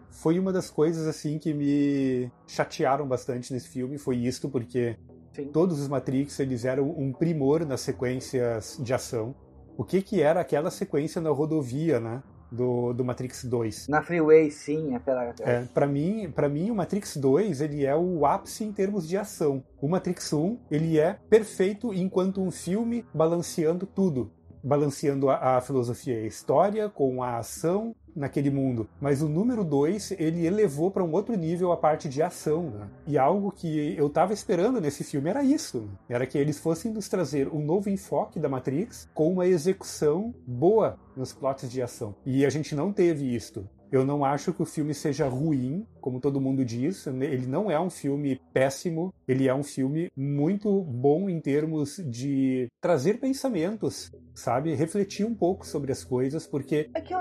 foi uma das coisas assim que me chatearam bastante nesse filme, foi isto, porque Sim. todos os Matrix eles eram um primor nas sequências de ação. O que que era aquela sequência na rodovia, né? Do, do Matrix 2. Na Freeway, sim, aquela. É, para mim, para mim o Matrix 2, ele é o ápice em termos de ação. O Matrix 1, ele é perfeito enquanto um filme balanceando tudo balanceando a, a, filosofia e a história com a ação naquele mundo. Mas o número 2, ele elevou para um outro nível a parte de ação. Né? E algo que eu estava esperando nesse filme era isso. Era que eles fossem nos trazer um novo enfoque da Matrix com uma execução boa nos plots de ação. E a gente não teve isto. Eu não acho que o filme seja ruim, como todo mundo diz. Ele não é um filme péssimo. Ele é um filme muito bom em termos de trazer pensamentos, sabe? Refletir um pouco sobre as coisas, porque. É que eu,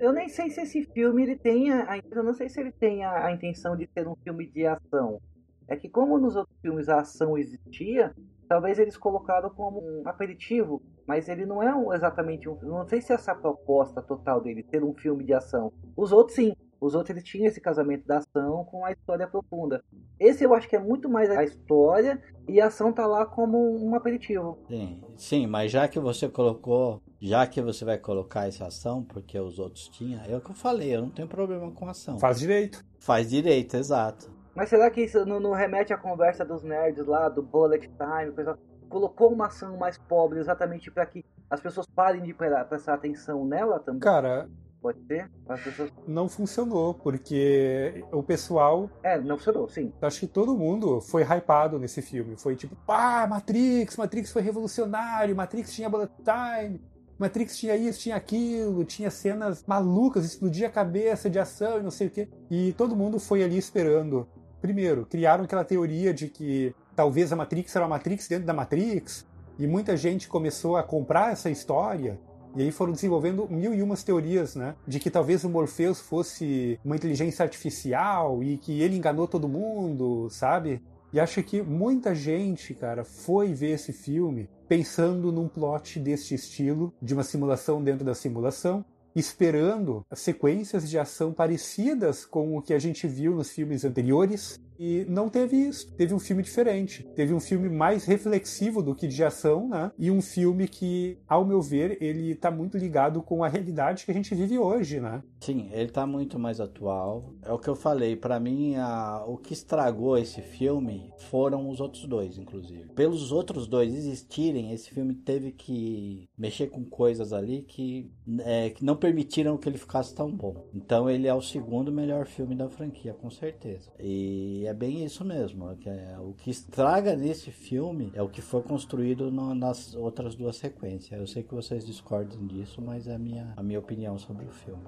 eu nem sei se esse filme ele tem a, eu não sei se ele tem a, a intenção de ser um filme de ação. É que como nos outros filmes a ação existia, talvez eles colocaram como um aperitivo, mas ele não é um, exatamente um. Não sei se essa proposta total dele ter um filme de ação. Os outros sim. Os outros eles tinham esse casamento da ação com a história profunda. Esse eu acho que é muito mais a história e a ação tá lá como um aperitivo. Sim, sim, mas já que você colocou, já que você vai colocar essa ação, porque os outros tinham, é o que eu falei, eu não tenho problema com ação. Faz direito. Faz direito, exato. Mas será que isso não, não remete à conversa dos nerds lá, do bullet time, coisa colocou uma ação mais pobre exatamente para que as pessoas parem de prestar atenção nela também? Cara, Pode ser? Pessoas... Não funcionou, porque o pessoal. É, não funcionou, sim. Acho que todo mundo foi hypado nesse filme. Foi tipo, pá, Matrix, Matrix foi revolucionário, Matrix tinha bullet time. Matrix tinha isso, tinha aquilo, tinha cenas malucas, explodia a cabeça de ação e não sei o quê. E todo mundo foi ali esperando Primeiro, criaram aquela teoria de que talvez a Matrix era a Matrix dentro da Matrix, e muita gente começou a comprar essa história. E aí foram desenvolvendo mil e umas teorias, né? De que talvez o Morpheus fosse uma inteligência artificial e que ele enganou todo mundo, sabe? E acho que muita gente, cara, foi ver esse filme pensando num plot deste estilo, de uma simulação dentro da simulação, esperando sequências de ação parecidas com o que a gente viu nos filmes anteriores. E não teve isso. Teve um filme diferente. Teve um filme mais reflexivo do que de ação, né? E um filme que, ao meu ver, ele tá muito ligado com a realidade que a gente vive hoje, né? Sim, ele tá muito mais atual. É o que eu falei, pra mim a... o que estragou esse filme foram os outros dois, inclusive. Pelos outros dois existirem, esse filme teve que mexer com coisas ali que, é, que não permitiram que ele ficasse tão bom. Então ele é o segundo melhor filme da franquia, com certeza. E é bem isso mesmo. Que é, o que estraga nesse filme é o que foi construído no- nas outras duas sequências. Eu sei que vocês discordam disso, mas é a minha, a minha opinião sobre o filme.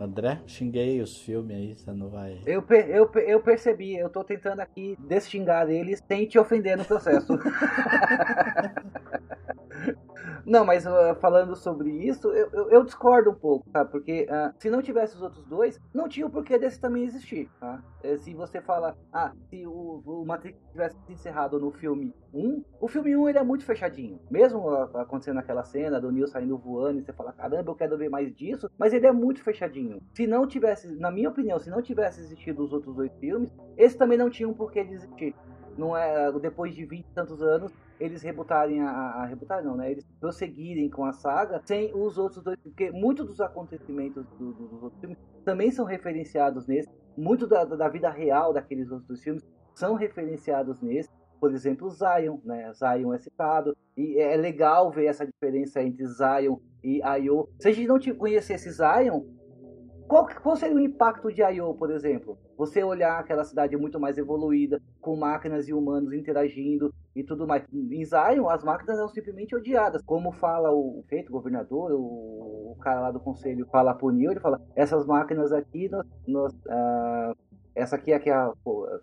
André, xinguei os filmes aí, você não vai. Eu, eu, eu percebi, eu tô tentando aqui desxingar eles sem te ofender no processo. [laughs] Não, mas uh, falando sobre isso, eu, eu, eu discordo um pouco, tá? Porque ah, se não tivesse os outros dois, não tinha o porquê desse também existir, tá? Eh, Se você fala, ah, se o, o Matrix tivesse se encerrado no filme 1, o filme 1 ele é muito fechadinho. Mesmo ah, acontecendo aquela cena do Neo saindo voando e você fala, caramba, eu quero ver mais disso, mas ele é muito fechadinho. Se não tivesse, na minha opinião, se não tivesse existido os outros dois filmes, esse também não tinha um porquê de existir. Não é, depois de 20 e tantos anos, eles rebutarem a, a, rebutar não, né? Eles prosseguirem com a saga sem os outros dois, porque muitos dos acontecimentos do- do- dos outros filmes também são referenciados nesse, muito da, da vida real daqueles outros filmes são referenciados nesse. Por exemplo, Zion, né? Zion é citado e é legal ver essa diferença entre Zion e Ayo. Se a gente não conhecesse Zion, qual, qual seria o impacto de I.O., por exemplo? Você olhar aquela cidade muito mais evoluída, com máquinas e humanos interagindo e tudo mais. Em Zion, as máquinas eram simplesmente odiadas. Como fala o feito, o governador, o, o cara lá do conselho fala pro Neil, ele fala, essas máquinas aqui, nós, nós, ah, essa aqui é que, a,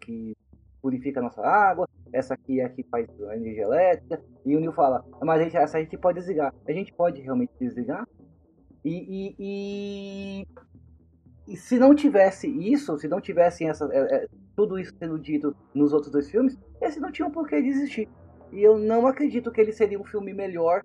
que purifica a nossa água, essa aqui é que faz a energia elétrica. E o Neil fala, mas a gente, essa a gente pode desligar. A gente pode realmente desligar? E, e, e, e se não tivesse isso, se não tivessem essa, é, é, tudo isso sendo dito nos outros dois filmes, esse não tinha um porquê de existir. E eu não acredito que ele seria um filme melhor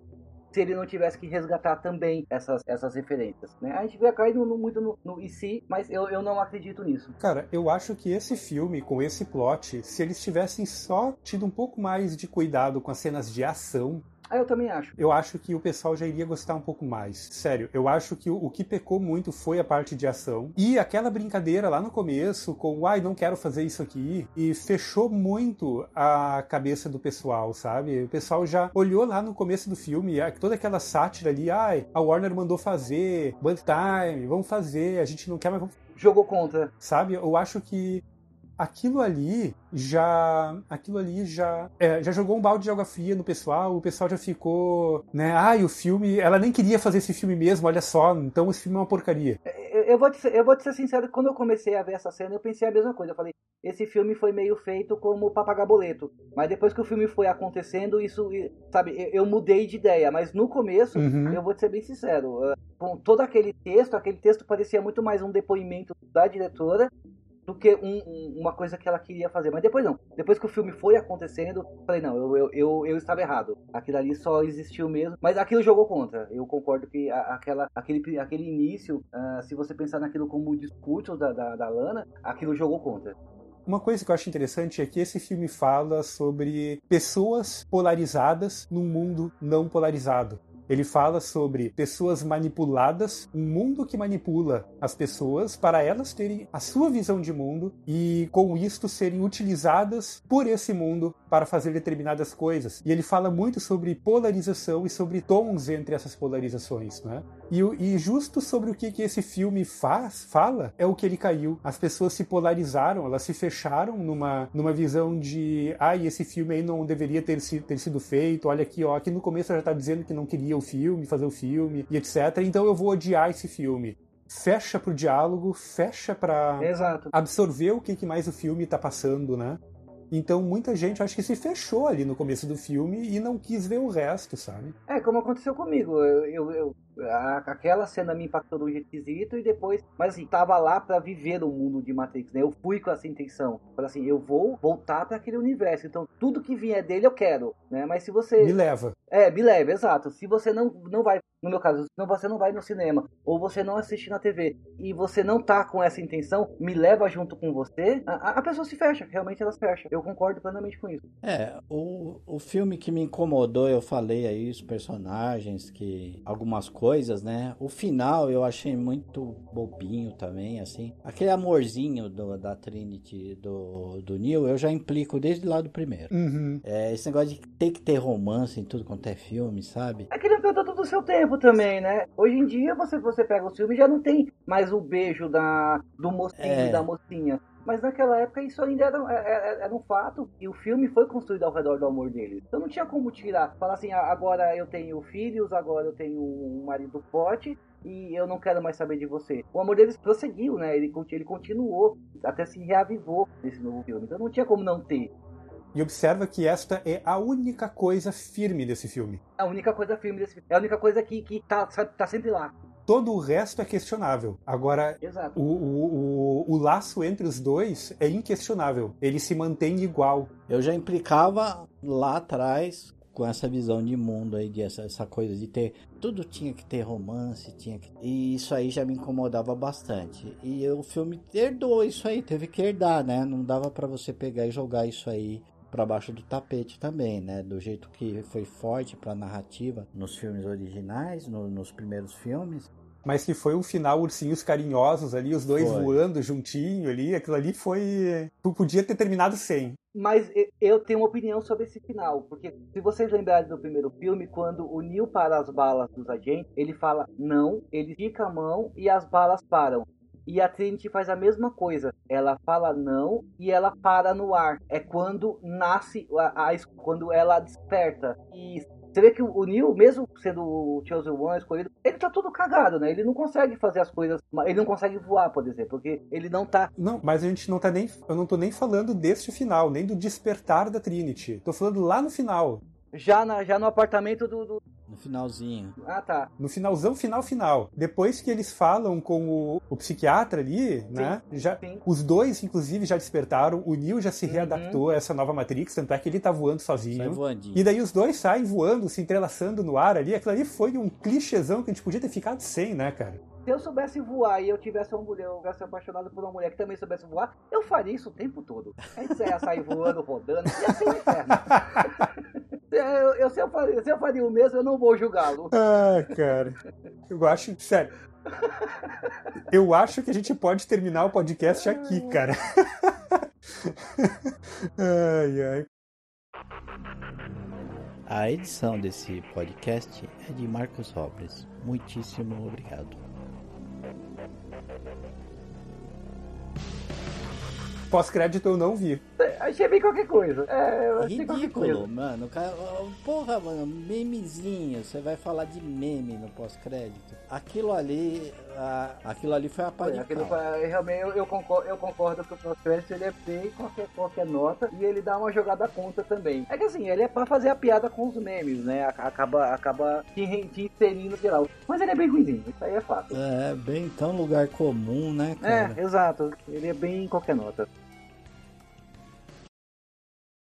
se ele não tivesse que resgatar também essas, essas referências. Né? A gente vê cair no, muito no, no se, mas eu, eu não acredito nisso. Cara, eu acho que esse filme, com esse plot, se eles tivessem só tido um pouco mais de cuidado com as cenas de ação, Ah, eu também acho. eu acho que o pessoal já iria gostar um pouco mais. Sério, eu acho que o, o que pecou muito foi a parte de ação. E aquela brincadeira lá no começo com, ai, não quero fazer isso aqui. E fechou muito a cabeça do pessoal, sabe? O pessoal já olhou lá no começo do filme, toda aquela sátira ali, ai, a Warner mandou fazer, Band Time, vamos fazer, a gente não quer, mas vamos Jogou contra. sabe? Eu acho que aquilo ali já aquilo ali já é, já jogou um balde de água fria no pessoal o pessoal já ficou né ai o filme ela nem queria fazer esse filme mesmo olha só então esse filme é uma porcaria Eu, eu vou te ser, eu vou te ser sincero, quando eu comecei a ver essa cena, eu pensei a mesma coisa. Eu falei, esse filme foi meio feito como papagaboleto. Mas depois que o filme foi acontecendo, isso, sabe, eu, eu mudei de ideia. Mas no começo, Uhum. eu vou te ser bem sincero, eh, com todo aquele texto, aquele texto parecia muito mais um depoimento da diretora do que um- um- uma coisa que ela queria fazer. Mas depois não. Depois que o filme foi acontecendo, falei, não, eu, eu, eu, eu estava errado. Aquilo ali só existiu mesmo. Mas aquilo jogou contra. Eu concordo que a- aquela, aquele, aquele início, ah, se você pensar naquilo como um discurso da, da, da Lana, aquilo jogou contra. uma coisa que eu acho interessante é que esse filme fala sobre pessoas polarizadas num mundo não polarizado ele fala sobre pessoas manipuladas, um mundo que manipula as pessoas para elas terem a sua visão de mundo e com isto serem utilizadas por esse mundo para fazer determinadas coisas. E ele fala muito sobre polarização e sobre tons entre essas polarizações, né? E, e justo sobre o que, que esse filme faz, fala, é o que ele caiu. As pessoas se polarizaram, elas se fecharam numa, numa visão de ai, esse filme aí não deveria ter, ter sido feito, olha aqui, ó, aqui no começo já tá dizendo que não queria o filme, fazer o filme, e etc. Então eu vou odiar esse filme. Fecha pro diálogo, fecha pra absorver o que, que mais o filme tá passando, né? Então muita gente acho que se fechou ali no começo do filme e não quis ver o resto, sabe? É, como aconteceu comigo. Eu, eu, eu, aquela cena me impactou de um jeito esquisito e depois, mas assim, tava lá pra viver o mundo de Matrix, né? Eu fui com essa intenção. Falei assim, eu vou voltar pra aquele universo. Então, tudo que vier dele eu quero, né? Mas se você Me leva. é, me leva, exato. Se você não, não vai, no meu caso, se você não vai no cinema, ou você não assiste na TV, e você não tá com essa intenção, me leva junto com você, a, a pessoa se fecha, realmente ela se fecha. Eu concordo plenamente com isso. É, o, o filme que me incomodou, eu falei aí, os personagens, que algumas coisas, né? O final eu achei muito bobinho também, assim. Aquele amorzinho do, da Trinity, do, do Neil, eu já implico desde lá do primeiro. Uhum. É, esse negócio de ter que ter romance em tudo quanto é filme, sabe? É que ele produto do seu tempo também, né? Hoje em dia, você, você pega o filme e já não tem mais o beijo da, do mocinho É. e da mocinha. Mas naquela época isso ainda era, era, era um fato e o filme foi construído ao redor do amor deles. Então não tinha como tirar, falar assim, "Ah, agora eu tenho filhos, agora eu tenho um marido forte e eu não quero mais saber de você. O amor deles prosseguiu, né? Ele, ele continuou, até se reavivou nesse novo filme. Então não tinha como não ter. E observa que esta é a única coisa firme desse filme. É a única coisa firme desse filme. É a única coisa que, que tá, tá sempre lá. Todo o resto é questionável. Agora, o, o, o, o laço entre os dois é inquestionável. Ele se mantém igual. Eu já implicava lá atrás com essa visão de mundo aí, de essa, essa coisa de ter. Tudo tinha que ter romance, tinha que. E isso aí já me incomodava bastante. E o filme herdou isso aí, teve que herdar, né? Não dava pra você pegar e jogar isso aí pra baixo do tapete também, né? Do jeito que foi forte pra narrativa nos filmes originais, no- nos primeiros filmes. Mas que foi um final ursinhos carinhosos ali, os dois Foi. voando juntinho ali. Aquilo ali foi. Tu podia ter terminado sem. Mas eu tenho uma opinião sobre esse final, porque se vocês lembrarem do primeiro filme, quando o Neil para as balas dos agentes, ele fala não, ele estica a mão e as balas param. E a Trinity faz a mesma coisa. Ela fala não e ela para no ar. É quando nasce, a, a quando ela desperta. E você vê que o Neil, mesmo sendo o Chosen One escolhido, ele tá todo cagado, né? Ele não consegue fazer as coisas. Ele não consegue voar, por exemplo, porque ele não tá Não, mas a gente não tá nem. Eu não tô nem falando deste final, nem do despertar da Trinity. Tô falando lá no final. Já, na, já no apartamento do- do, No finalzinho. Ah, tá. No finalzão, final, final. Depois que eles falam com o, o psiquiatra ali, né? Já, sim. os dois, inclusive, já despertaram. O Neil já se Uhum. readaptou a essa nova Matrix, tanto é que ele tá voando Sai sozinho. voandinho. E daí os dois saem voando, se entrelaçando no ar ali. Aquilo ali foi um clichêzão que a gente podia ter ficado sem, né, cara? Se eu soubesse voar e eu tivesse uma mulher, eu tivesse apaixonado por uma mulher que também soubesse voar, eu faria isso o tempo todo. A gente ia sair voando, rodando, ia ser um inferno. [laughs] eu, eu- se, eu faria, se eu faria o mesmo, eu não vou julgá-lo. Ah, cara. Eu acho, sério. Eu acho que a gente pode terminar o podcast aqui, cara. [laughs] Ai, ai. A edição desse podcast é de Marcos Robles. Muitíssimo obrigado. Pós-crédito eu não vi. Achei bem qualquer coisa. É, eu achei qualquer Ridículo, coisa. mano. O cara- Porra, mano, memezinho. Você vai falar de meme no pós-crédito. Aquilo ali. ah, aquilo ali foi a aquilo foi- realmente eu, eu concordo, eu concordo que o Prospect ele é bem qualquer, qualquer nota e ele dá uma jogada contra também. É que assim, ele é pra fazer a piada com os memes, né? A- Acaba, acaba te, te inserindo geral. Mas ele é bem ruimzinho, isso aí é fato. É, bem tão lugar comum, né, cara? É, exato. Ele é bem qualquer nota.